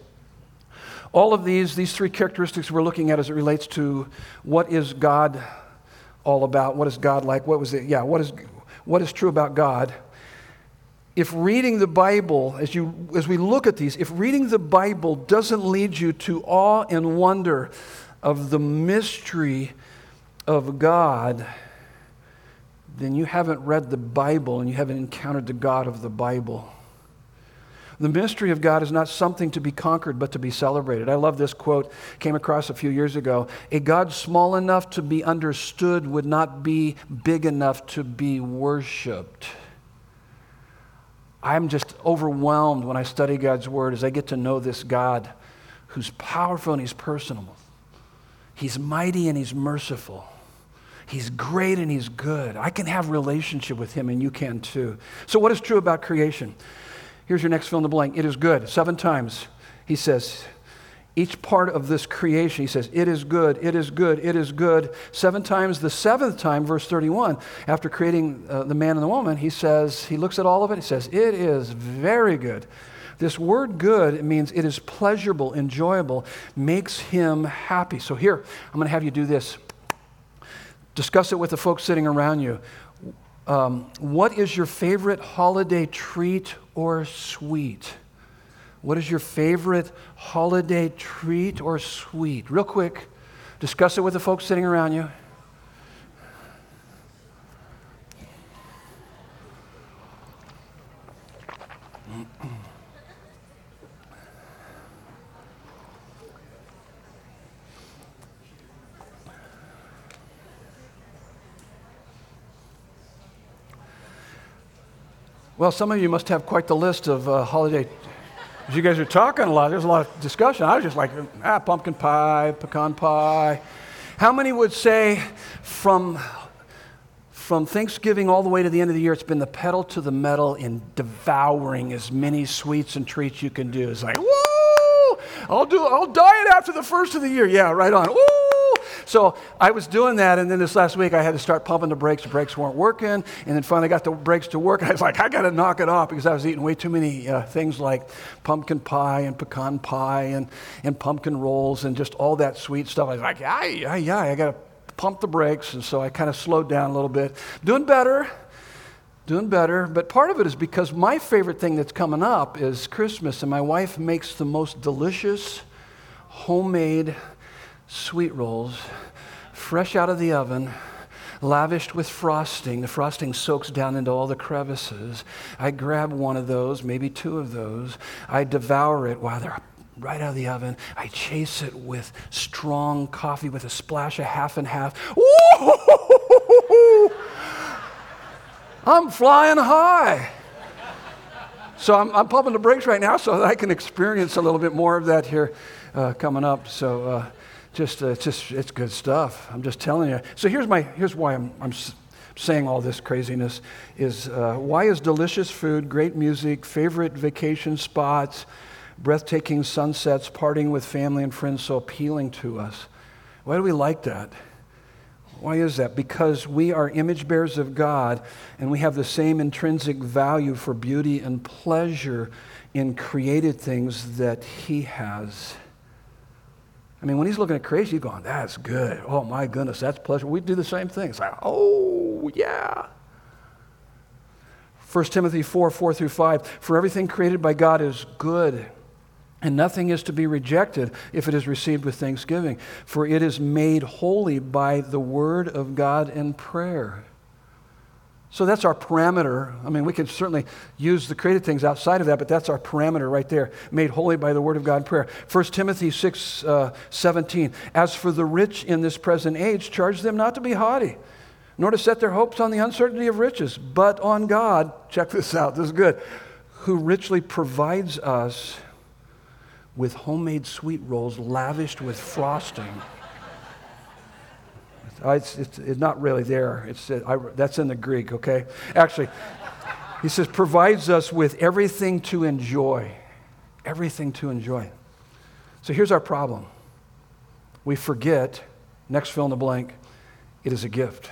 All of these, these three characteristics we're looking at as it relates to what is God all about, what is God like, what was it, yeah, what is, what is true about God if reading the Bible, as, you, as we look at these, if reading the Bible doesn't lead you to awe and wonder of the mystery of God, then you haven't read the Bible and you haven't encountered the God of the Bible. The mystery of God is not something to be conquered, but to be celebrated. I love this quote, came across a few years ago. A God small enough to be understood would not be big enough to be worshiped. I'm just overwhelmed when I study God's Word as I get to know this God who's powerful and He's personal. He's mighty and He's merciful. He's great and He's good. I can have relationship with Him and you can too. So what is true about creation? Here's your next fill in the blank. It is good. Seven times He says, each part of this creation. He says, It is good, it is good, it is good. Seven times. The seventh time, verse 31, after creating uh, the man and the woman, he says, He looks at all of it, he says, It is very good. This word good it means it is pleasurable, enjoyable, makes him happy. So here, I'm going to have you do this. Discuss it with the folks sitting around you. Um, what is your favorite holiday treat or sweet? What is your favorite holiday treat or sweet? Real quick, discuss it with the folks sitting around you. Well, some of you must have quite the list of uh, holiday you guys are talking a lot, there's a lot of discussion. I was just like, ah, pumpkin pie, pecan pie. How many would say from, from Thanksgiving all the way to the end of the year, it's been the pedal to the metal in devouring as many sweets and treats you can do? It's like, woo! I'll do, I'll diet after the first of the year. Yeah, right on. Woo! So I was doing that, and then this last week I had to start pumping the brakes. The brakes weren't working, and then finally got the brakes to work. And I was like, I got to knock it off because I was eating way too many uh, things like pumpkin pie and pecan pie and, and pumpkin rolls and just all that sweet stuff. I was like, yeah, yeah, yeah, I got to pump the brakes. And so I kind of slowed down a little bit. Doing better doing better. But part of it is because my favorite thing that's coming up is Christmas, and my wife makes the most delicious homemade sweet rolls, fresh out of the oven, lavished with frosting. The frosting soaks down into all the crevices. I grab one of those, maybe two of those. I devour it while they're right out of the oven. I chase it with strong coffee with a splash of half and half. I'm flying high. So I'm, I'm, pumping the brakes right now so that I can experience a little bit more of that here uh, coming up. So uh, just uh, it's just it's good stuff. I'm just telling you. So here's my here's why I'm I'm saying all this craziness is uh, why is delicious food, great music, favorite vacation spots, breathtaking sunsets, partying with family and friends so appealing to us? Why do we like that? Why is that? Because we are image bearers of God and we have the same intrinsic value for beauty and pleasure in created things that He has. I mean, when he's looking at creation, he's going, that's good. Oh, my goodness, that's pleasure. We do the same thing. It's like, oh, yeah. 1 Timothy 4 4 through 5 For everything created by God is good, and nothing is to be rejected if it is received with thanksgiving, for it is made holy by the word of God and prayer. So that's our parameter. I mean, we can certainly use the created things outside of that, but that's our parameter right there, made holy by the word of God in prayer. 1 Timothy 6 uh, 17. As for the rich in this present age, charge them not to be haughty, nor to set their hopes on the uncertainty of riches, but on God. Check this out, this is good. Who richly provides us with homemade sweet rolls lavished with frosting. It's, it's, it's, not really there. It's, I, that's in the Greek, okay? Actually, he says, provides us with everything to enjoy. Everything to enjoy. So here's our problem we forget, next fill in the blank, it is a gift.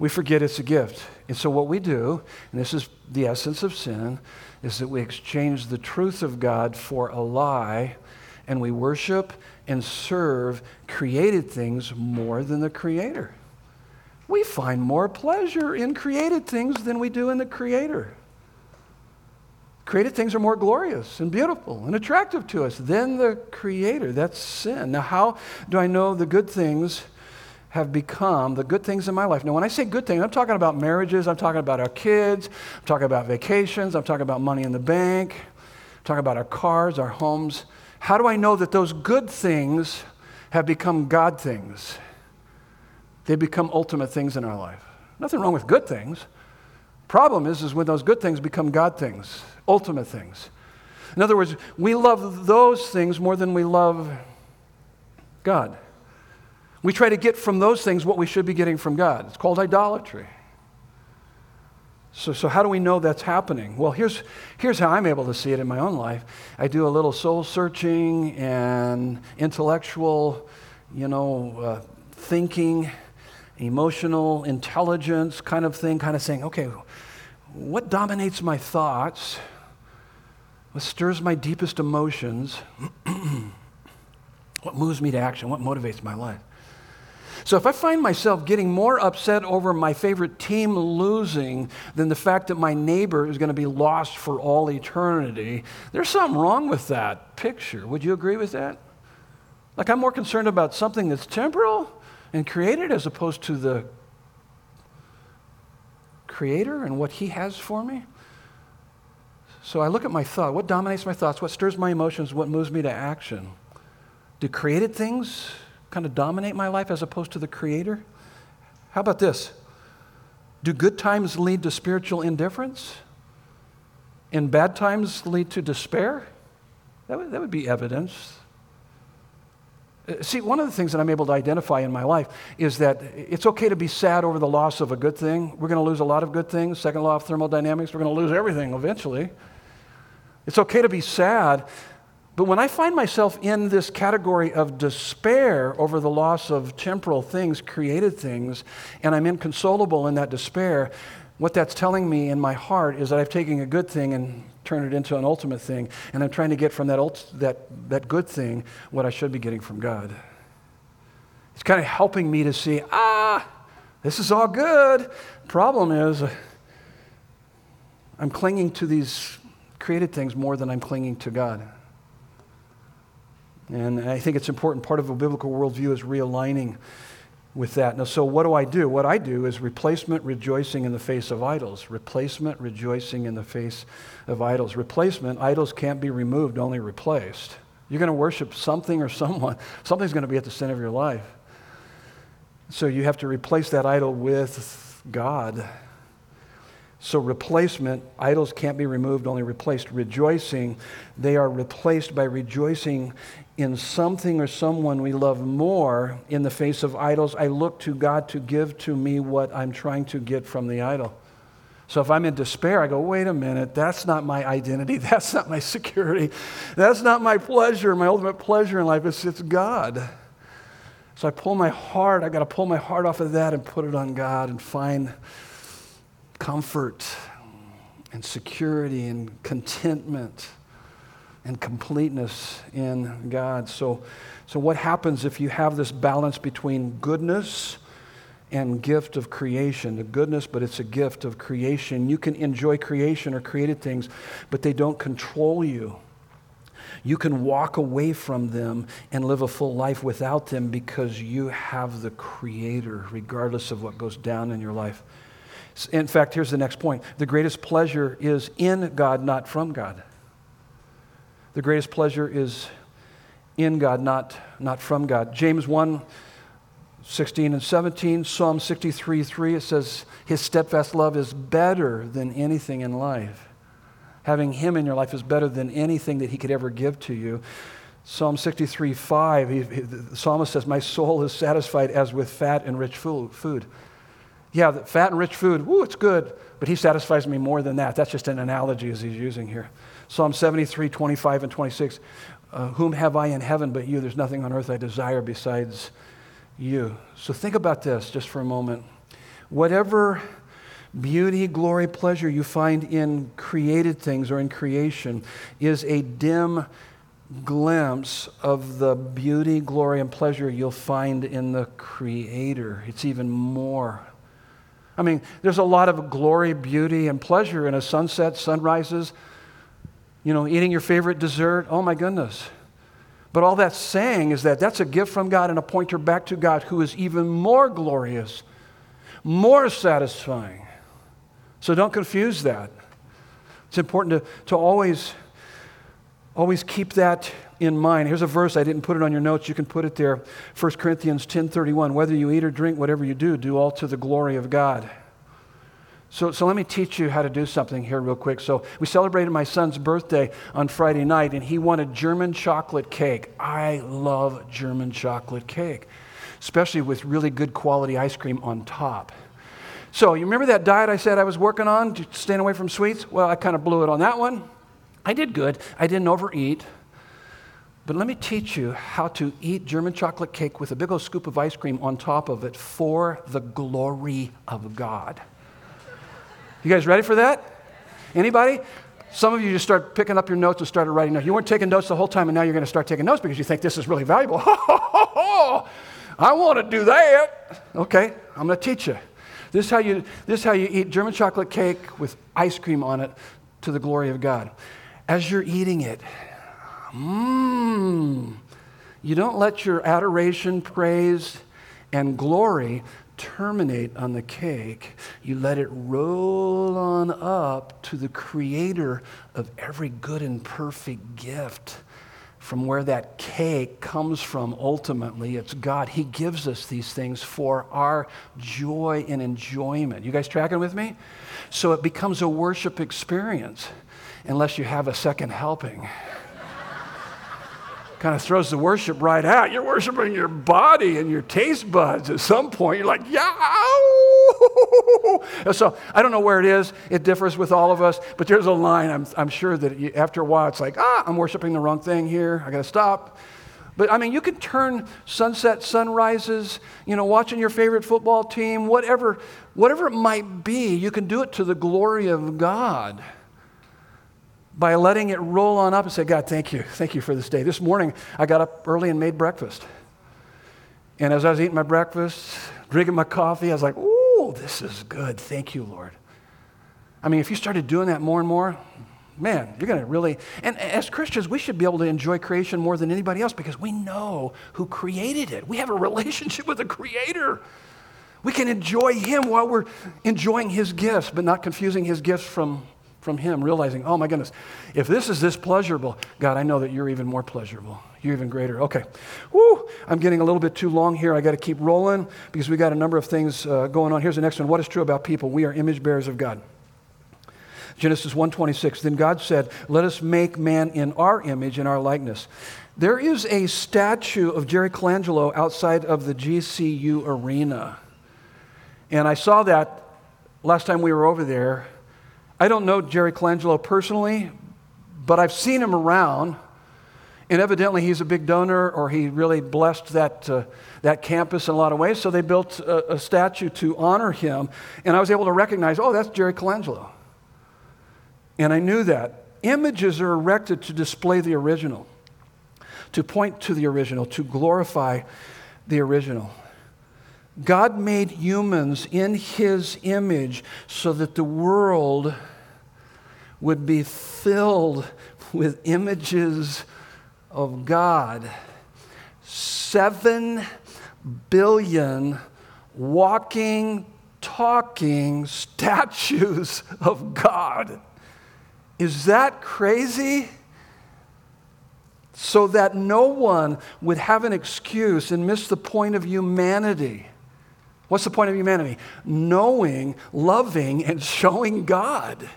We forget it's a gift. And so what we do, and this is the essence of sin, is that we exchange the truth of God for a lie and we worship and serve created things more than the Creator. We find more pleasure in created things than we do in the Creator. Created things are more glorious and beautiful and attractive to us than the Creator. That's sin. Now, how do I know the good things have become the good things in my life? Now, when I say good things, I'm talking about marriages, I'm talking about our kids, I'm talking about vacations, I'm talking about money in the bank, I'm talking about our cars, our homes. How do I know that those good things have become God things? They become ultimate things in our life. Nothing wrong with good things. Problem is, is when those good things become God things, ultimate things. In other words, we love those things more than we love God. We try to get from those things what we should be getting from God. It's called idolatry. So, so how do we know that's happening? Well, here's, here's how I'm able to see it in my own life. I do a little soul searching and intellectual, you know, uh, thinking, emotional intelligence kind of thing, kind of saying, okay, what dominates my thoughts? What stirs my deepest emotions? [clears throat] what moves me to action? What motivates my life? So if I find myself getting more upset over my favorite team losing than the fact that my neighbor is going to be lost for all eternity, there's something wrong with that picture. Would you agree with that? Like I'm more concerned about something that's temporal and created as opposed to the creator and what he has for me. So I look at my thought. What dominates my thoughts? What stirs my emotions? What moves me to action? Do created things kind of dominate my life as opposed to the Creator? How about this? Do good times lead to spiritual indifference? And bad times lead to despair? That would, that would be evidence. See, one of the things that I'm able to identify in my life is that it's okay to be sad over the loss of a good thing. We're going to lose a lot of good things. Second law of thermodynamics, we're going to lose everything eventually. It's okay to be sad, but when I find myself in this category of despair over the loss of temporal things, created things, and I'm inconsolable in that despair, what that's telling me in my heart is that I've taken a good thing and turned it into an ultimate thing, and I'm trying to get from that, ult- that, that good thing what I should be getting from God. It's kind of helping me to see, ah, this is all good. Problem is, I'm clinging to these created things more than I'm clinging to God. And I think it's important. Part of a biblical worldview is realigning with that. Now, so what do I do? What I do is replacement rejoicing in the face of idols. Replacement rejoicing in the face of idols. Replacement, idols can't be removed, only replaced. You're going to worship something or someone, [laughs] something's going to be at the center of your life. So you have to replace that idol with God. So, replacement, idols can't be removed, only replaced. Rejoicing, they are replaced by rejoicing in something or someone we love more in the face of idols, I look to God to give to me what I'm trying to get from the idol. So if I'm in despair, I go, wait a minute, that's not my identity. [laughs] That's not my security. That's not my pleasure, my ultimate pleasure in life. It's, it's God. So I pull my heart, I got to pull my heart off of that and put it on God and find comfort and security and contentment and completeness in God. So, so what happens if you have this balance between goodness and gift of creation? The goodness, but it's a gift of creation. You can enjoy creation or created things, but they don't control you. You can walk away from them and live a full life without them because you have the Creator, regardless of what goes down in your life. In fact, here's the next point the greatest pleasure is in God, not from God. The greatest pleasure is in God, not, not from God. James 1 16 and 17, Psalm 63 3, it says, His steadfast love is better than anything in life. Having Him in your life is better than anything that He could ever give to you. Psalm 63 5, he, he, the psalmist says, My soul is satisfied as with fat and rich food. Yeah, fat and rich food, woo, it's good, but He satisfies me more than that. That's just an analogy as He's using here. Psalm 73 25 and 26, uh, Whom have I in heaven but you? There's nothing on earth I desire besides you. So think about this just for a moment. Whatever beauty, glory, pleasure you find in created things or in creation is a dim glimpse of the beauty, glory, and pleasure you'll find in the Creator. It's even more. I mean, there's a lot of glory, beauty, and pleasure in a sunset, sunrises, you know, eating your favorite dessert. Oh my goodness. But all that's saying is that that's a gift from God and a pointer back to God who is even more glorious, more satisfying. So don't confuse that. It's important to, to always, always keep that in mind. Here's a verse, I didn't put it on your notes, you can put it there. 1 Corinthians 10:31, whether you eat or drink, whatever you do, do all to the glory of God. So, so let me teach you how to do something here, real quick. So, we celebrated my son's birthday on Friday night, and he wanted German chocolate cake. I love German chocolate cake, especially with really good quality ice cream on top. So, you remember that diet I said I was working on, staying away from sweets? Well, I kind of blew it on that one. I did good, I didn't overeat. But let me teach you how to eat German chocolate cake with a big old scoop of ice cream on top of it for the glory of God. You guys ready for that? Anybody? Some of you just start picking up your notes and started writing notes. You weren't taking notes the whole time, and now you're going to start taking notes because you think this is really valuable. [laughs] I want to do that. Okay, I'm going to teach you. This is, how you, this is how you eat German chocolate cake with ice cream on it to the glory of God. As you're eating it, mmm, you don't let your adoration, praise, and glory terminate on the cake, you let it roll on up to the creator of every good and perfect gift. From where that cake comes from, ultimately, it's God. He gives us these things for our joy and enjoyment. You guys tracking with me? So it becomes a worship experience unless you have a second helping kind of throws the worship right out. You're worshiping your body and your taste buds. At some point, you're like, yeah. [laughs] So I don't know where it is. It differs with all of us, but there's a line. I'm, I'm sure that you, after a while, it's like, ah, I'm worshiping the wrong thing here. I got to stop. But I mean, you can turn sunset, sunrises, you know, watching your favorite football team, whatever, whatever it might be, you can do it to the glory of God by letting it roll on up and say, God, thank you. Thank you for this day. This morning, I got up early and made breakfast. And as I was eating my breakfast, drinking my coffee, I was like, ooh, this is good. Thank you, Lord. I mean, if you started doing that more and more, man, you're going to really. And as Christians, we should be able to enjoy creation more than anybody else because we know who created it. We have a relationship [laughs] with the Creator. We can enjoy Him while we're enjoying His gifts, but not confusing His gifts from from Him, realizing, oh my goodness, if this is this pleasurable, God, I know that you're even more pleasurable. You're even greater. Okay. Woo! I'm getting a little bit too long here. I got to keep rolling because we got a number of things uh, going on. Here's the next one. What is true about people? We are image bearers of God. Genesis 1:26. Then God said, "Let us make man in our image and our likeness." There is a statue of Jerry Colangelo outside of the GCU arena. And I saw that last time we were over there I don't know Jerry Colangelo personally, but I've seen him around. And evidently, he's a big donor, or he really blessed that, uh, that campus in a lot of ways. So they built a, a, statue to honor him. And I was able to recognize, oh, that's Jerry Colangelo. And I knew that. Images are erected to display the original, to point to the original, to glorify the original. God made humans in his image so that the world would be filled with images of God. Seven billion walking, talking statues of God. Is that crazy? So that no one would have an excuse and miss the point of humanity. What's the point of humanity? Knowing, loving, and showing God.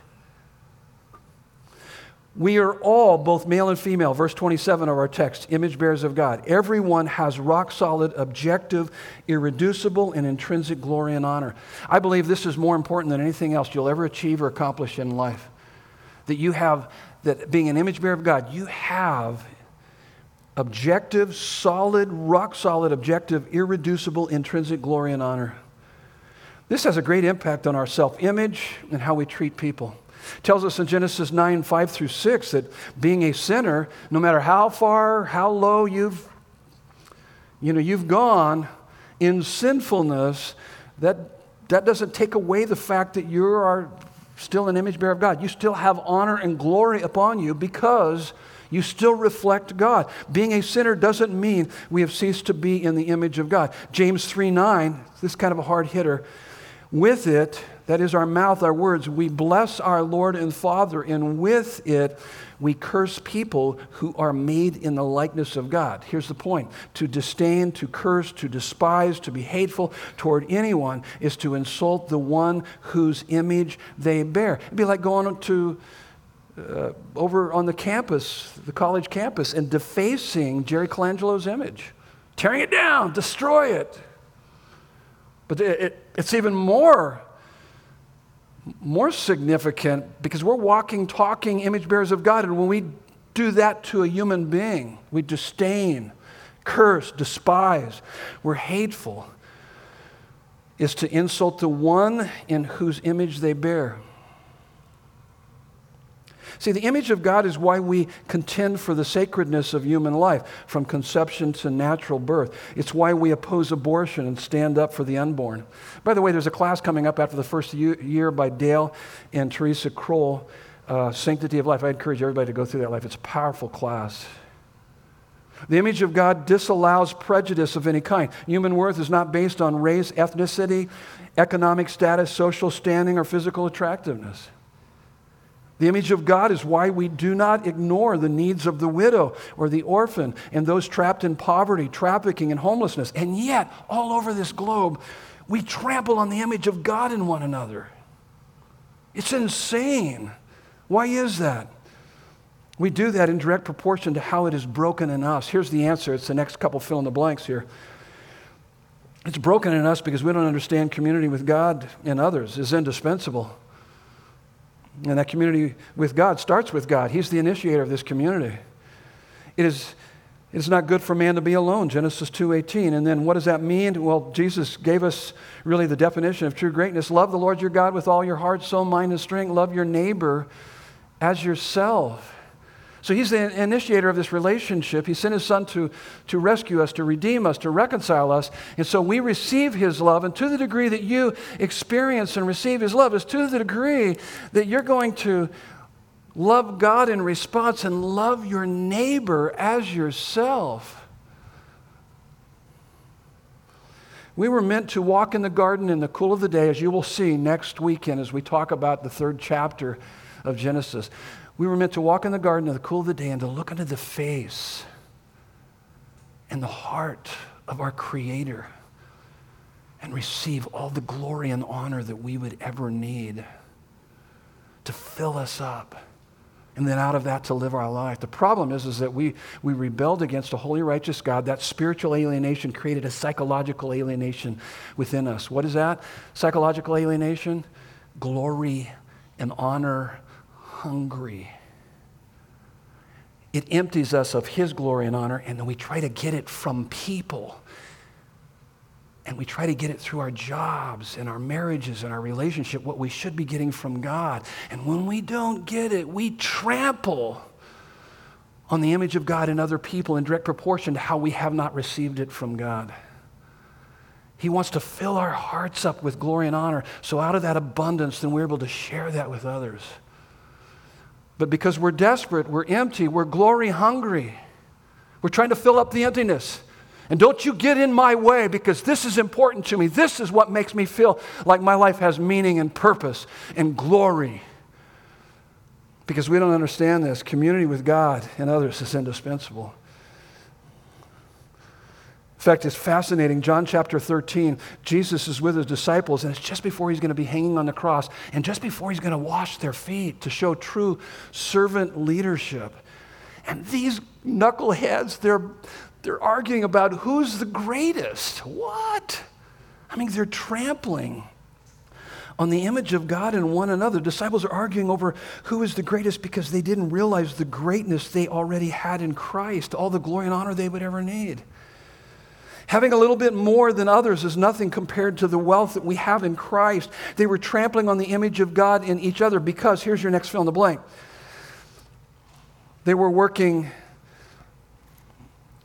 We are all, both male and female, verse 27 of our text, image bearers of God. Everyone has rock solid, objective, irreducible, and intrinsic glory and honor. I believe this is more important than anything else you'll ever achieve or accomplish in life. That you have, that being an image bearer of God, you have objective, solid, rock solid, objective, irreducible, intrinsic glory and honor. This has a great impact on our self image and how we treat people tells us in Genesis 9, 5 through 6 that being a sinner, no matter how far, how low you've, you know, you've gone in sinfulness, that, that doesn't take away the fact that you are still an image bearer of God. You still have honor and glory upon you because you still reflect God. Being a sinner doesn't mean we have ceased to be in the image of God. James 3 9, this kind of a hard hitter. With it, that is our mouth, our words, we bless our Lord and Father, and with it, we curse people who are made in the likeness of God. Here's the point to disdain, to curse, to despise, to be hateful toward anyone is to insult the one whose image they bear. It'd be like going to uh, over on the campus, the college campus, and defacing Jerry Colangelo's image, tearing it down, destroy it. But it, it, it's even more more significant because we're walking, talking image bearers of God. And when we do that to a human being, we disdain, curse, despise, we're hateful, is to insult the one in whose image they bear. See, the image of God is why we contend for the sacredness of human life, from conception to natural birth. It's why we oppose abortion and stand up for the unborn. By the way, there's a class coming up after the first year by Dale and Teresa Kroll, uh, Sanctity of Life. I encourage everybody to go through that life. It's a powerful class. The image of God disallows prejudice of any kind. Human worth is not based on race, ethnicity, economic status, social standing, or physical attractiveness. The image of God is why we do not ignore the needs of the widow or the orphan and those trapped in poverty, trafficking, and homelessness. And yet, all over this globe, we trample on the image of God in one another. It's insane. Why is that? We do that in direct proportion to how it is broken in us. Here's the answer. It's the next couple fill in the blanks here. It's broken in us because we don't understand community with God and others is indispensable. And that community with God starts with God. He's the initiator of this community. It is it's not good for man to be alone, Genesis 2:18. And then what does that mean? Well, Jesus gave us really the definition of true greatness. Love the Lord your God with all your heart, soul, mind, and strength. Love your neighbor as yourself. So he's the initiator of this relationship. He sent his son to, to rescue us, to redeem us, to reconcile us. And so we receive his love. And to the degree that you experience and receive his love is to the degree that you're going to love God in response and love your neighbor as yourself. We were meant to walk in the garden in the cool of the day, as you will see next weekend as we talk about the third chapter of Genesis. We were meant to walk in the garden in the cool of the day and to look into the face and the heart of our Creator and receive all the glory and honor that we would ever need to fill us up and then out of that to live our life. The problem is, is that we, we rebelled against a holy, righteous God. That spiritual alienation created a psychological alienation within us. What is that? Psychological alienation? Glory and honor hungry. It empties us of His glory and honor, and then we try to get it from people. And we try to get it through our jobs and our marriages and our relationship, what we should be getting from God. And when we don't get it, we trample on the image of God in other people in direct proportion to how we have not received it from God. He wants to fill our hearts up with glory and honor. So, out of that abundance, then we're able to share that with others. But because we're desperate, we're empty, we're glory hungry. We're trying to fill up the emptiness. And don't you get in my way because this is important to me. This is what makes me feel like my life has meaning and purpose and glory. Because we don't understand this. Community with God and others is indispensable. Fact, it's fascinating. John chapter 13, Jesus is with his disciples, and it's just before he's going to be hanging on the cross, and just before he's going to wash their feet to show true servant leadership. And these knuckleheads, they're, they're arguing about who's the greatest. What? I mean, they're trampling on the image of God in one another. Disciples are arguing over who is the greatest because they didn't realize the greatness they already had in Christ, all the glory and honor they would ever need. Having a little bit more than others is nothing compared to the wealth that we have in Christ. They were trampling on the image of God in each other because, here's your next fill in the blank. They were working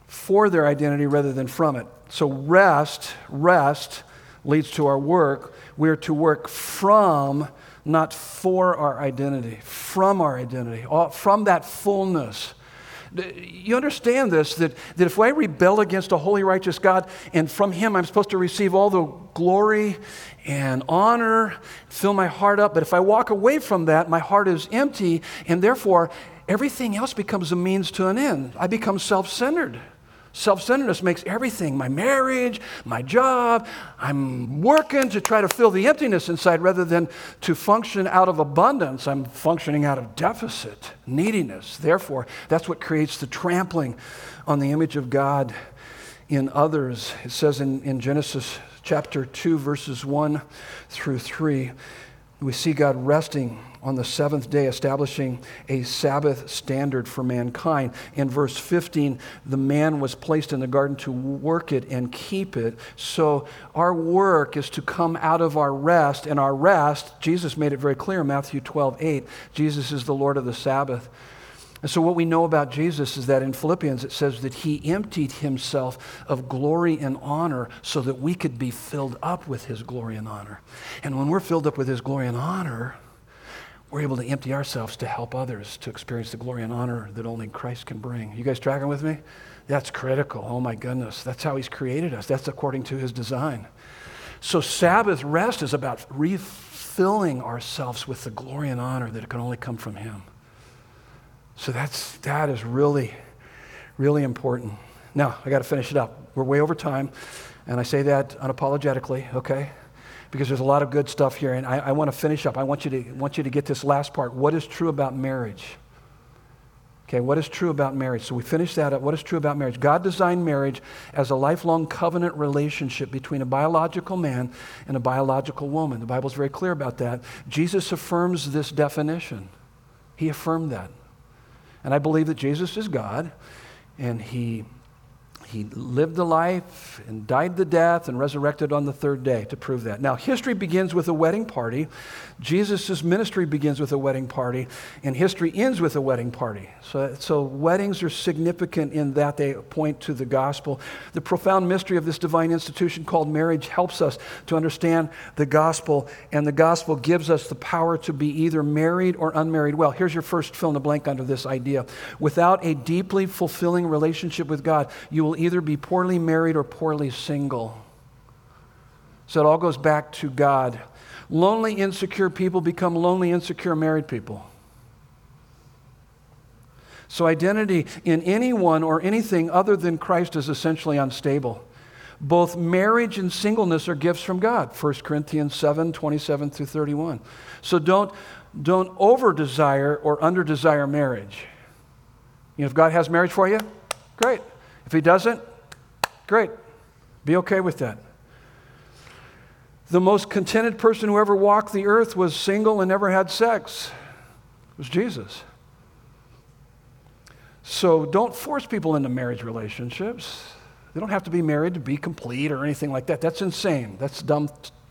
for their identity rather than from it. So, rest, rest leads to our work. We're to work from, not for our identity, from our identity, from that fullness you understand this that, that if I rebel against a holy, righteous God, and from Him I'm supposed to receive all the glory and honor, fill my heart up, but if I walk away from that, my heart is empty, and therefore everything else becomes a means to an end. I become self centered. Self centeredness makes everything my marriage, my job. I'm working to try to fill the emptiness inside rather than to function out of abundance. I'm functioning out of deficit, neediness. Therefore, that's what creates the trampling on the image of God in others. It says in, in Genesis chapter 2, verses 1 through 3, we see God resting on the seventh day, establishing a Sabbath standard for mankind. In verse 15, the man was placed in the garden to work it and keep it. So our work is to come out of our rest, and our rest, Jesus made it very clear, in Matthew 12, 8. Jesus is the Lord of the Sabbath. And so, what we know about Jesus is that in Philippians it says that he emptied himself of glory and honor so that we could be filled up with his glory and honor. And when we're filled up with his glory and honor, we're able to empty ourselves to help others to experience the glory and honor that only Christ can bring. You guys tracking with me? That's critical. Oh my goodness. That's how He's created us, that's according to His design. So, Sabbath rest is about refilling ourselves with the glory and honor that can only come from Him. So, that's, that is really, really important. Now, I got to finish it up. We're way over time, and I say that unapologetically, okay? because there's a lot of good stuff here. And I, I want to finish up. I want you, to, want you to get this last part. What is true about marriage? Okay, what is true about marriage? So we finish that up. What is true about marriage? God designed marriage as a lifelong covenant relationship between a biological man and a biological woman. The Bible is very clear about that. Jesus affirms this definition. He affirmed that. And I believe that Jesus is God and he he lived the life and died the death and resurrected on the third day to prove that. Now, history begins with a wedding party. Jesus' ministry begins with a wedding party, and history ends with a wedding party. So, so, weddings are significant in that they point to the gospel. The profound mystery of this divine institution called marriage helps us to understand the gospel, and the gospel gives us the power to be either married or unmarried. Well, here's your first fill in the blank under this idea. Without a deeply fulfilling relationship with God, you will either be poorly married or poorly single. So it all goes back to God. Lonely, insecure people become lonely, insecure married people. So identity in anyone or anything other than Christ is essentially unstable. Both marriage and singleness are gifts from God. 1 Corinthians 7 27 through 31. So don't, don't over desire or under desire marriage. You know, if God has marriage for you, great. If he doesn't, great. Be okay with that. The most contented person who ever walked the earth was single and never had sex. It was Jesus. So don't force people into marriage relationships. They don't have to be married to be complete or anything like that. That's insane. That's dumb,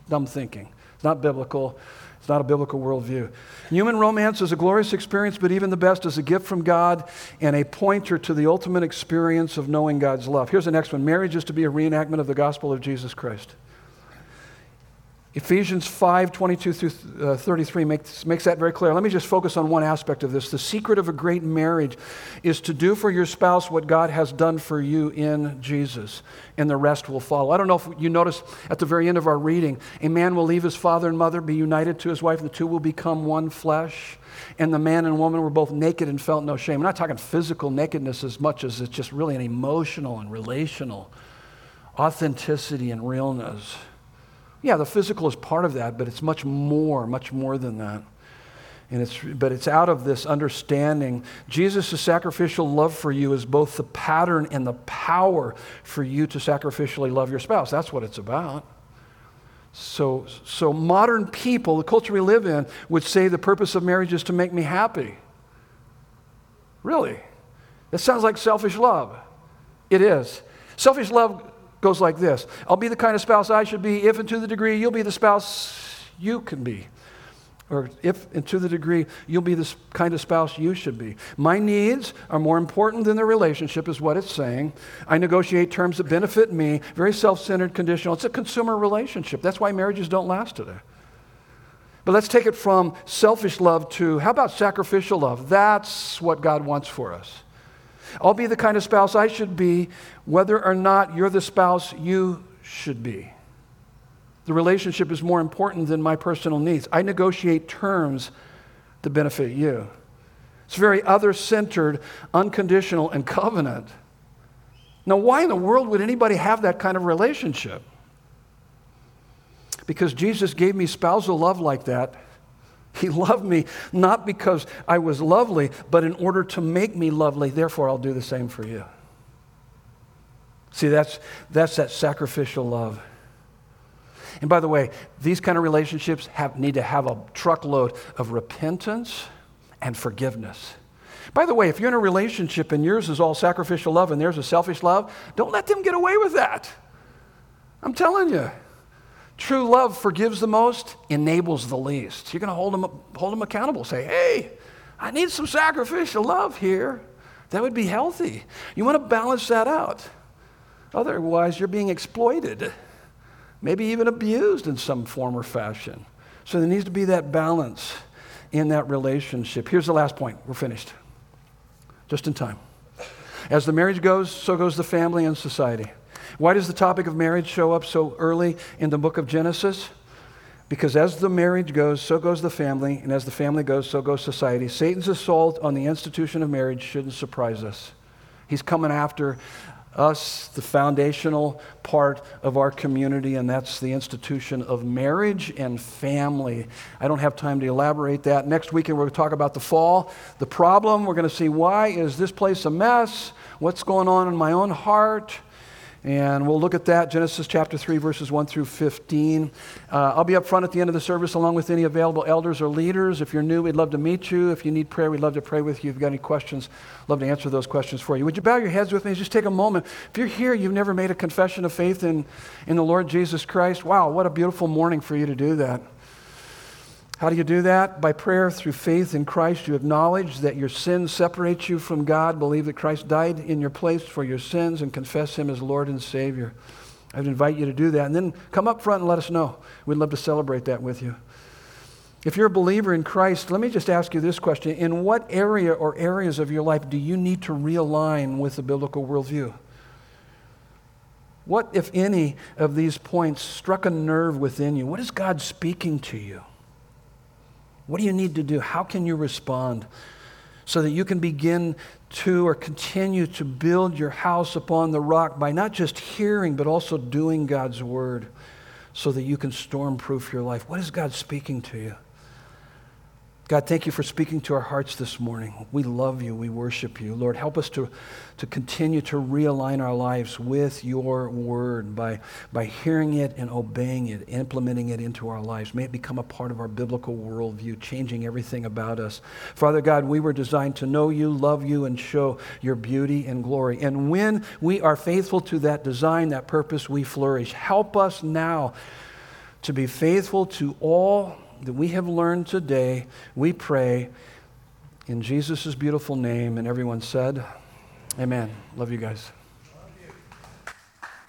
dumb thinking. It's not biblical. It's not a biblical worldview. Human romance is a glorious experience, but even the best is a gift from God and a pointer to the ultimate experience of knowing God's love. Here's the next one marriage is to be a reenactment of the gospel of Jesus Christ. Ephesians 5 22 through uh, 33 makes, makes that very clear. Let me just focus on one aspect of this. The secret of a great marriage is to do for your spouse what God has done for you in Jesus, and the rest will follow. I don't know if you notice at the very end of our reading, a man will leave his father and mother, be united to his wife, and the two will become one flesh. And the man and woman were both naked and felt no shame. I'm not talking physical nakedness as much as it's just really an emotional and relational authenticity and realness. Yeah, the physical is part of that, but it's much more, much more than that. And it's, but it's out of this understanding. Jesus' sacrificial love for you is both the pattern and the power for you to sacrificially love your spouse. That's what it's about. So, so modern people, the culture we live in, would say the purpose of marriage is to make me happy. Really? That sounds like selfish love. It is. Selfish love goes like this I'll be the kind of spouse I should be if and to the degree you'll be the spouse you can be. Or if and to the degree you'll be the kind of spouse you should be. My needs are more important than the relationship, is what it's saying. I negotiate terms that benefit me, very self centered, conditional. It's a consumer relationship. That's why marriages don't last today. But let's take it from selfish love to how about sacrificial love? That's what God wants for us. I'll be the kind of spouse I should be, whether or not you're the spouse you should be. The relationship is more important than my personal needs. I negotiate terms to benefit you. It's very other centered, unconditional, and covenant. Now, why in the world would anybody have that kind of relationship? Because Jesus gave me spousal love like that he loved me not because I was lovely, but in order to make me lovely. Therefore, I'll do the same for you. See, that's, that's that sacrificial love. And by the way, these kind of relationships have, need to have a truckload of repentance and forgiveness. By the way, if you're in a relationship and yours is all sacrificial love and theirs is selfish love, don't let them get away with that. I'm telling you. True love forgives the most, enables the least. You're going to hold them, hold them accountable. Say, hey, I need some sacrificial love here. That would be healthy. You want to balance that out. Otherwise, you're being exploited, maybe even abused in some form or fashion. So there needs to be that balance in that relationship. Here's the last point. We're finished. Just in time. As the marriage goes, so goes the family and society. Why does the topic of marriage show up so early in the book of Genesis? Because as the marriage goes, so goes the family, and as the family goes, so goes society. Satan's assault on the institution of marriage shouldn't surprise us. He's coming after us, the foundational part of our community, and that's the institution of marriage and family. I don't have time to elaborate that. Next weekend, we're going to talk about the fall, the problem. We're going to see why is this place a mess? What's going on in my own heart? And we'll look at that, Genesis chapter 3, verses 1 through 15. Uh, I'll be up front at the end of the service along with any available elders or leaders. If you're new, we'd love to meet you. If you need prayer, we'd love to pray with you. If you've got any questions, love to answer those questions for you. Would you bow your heads with me? Just take a moment. If you're here, you've never made a confession of faith in, in the Lord Jesus Christ, wow, what a beautiful morning for you to do that. How do you do that? By prayer through faith in Christ. You acknowledge that your sins separate you from God, believe that Christ died in your place for your sins, and confess Him as Lord and Savior. I'd invite you to do that. And then come up front and let us know. We'd love to celebrate that with you. If you're a believer in Christ, let me just ask you this question In what area or areas of your life do you need to realign with the biblical worldview? What, if any, of these points struck a nerve within you? What is God speaking to you? What do you need to do? How can you respond? So that you can begin to or continue to build your house upon the rock by not just hearing, but also doing God's word so that you can storm-proof your life. What is God speaking to you? God, thank you for speaking to our hearts this morning. We love you. We worship you. Lord, help us to, to continue to realign our lives with your word by, by hearing it and obeying it, implementing it into our lives. May it become a part of our biblical worldview, changing everything about us. Father God, we were designed to know you, love you, and show your beauty and glory. And when we are faithful to that design, that purpose, we flourish. Help us now to be faithful to all that we have learned today, we pray in Jesus' beautiful name. And everyone said, Amen. Love you guys.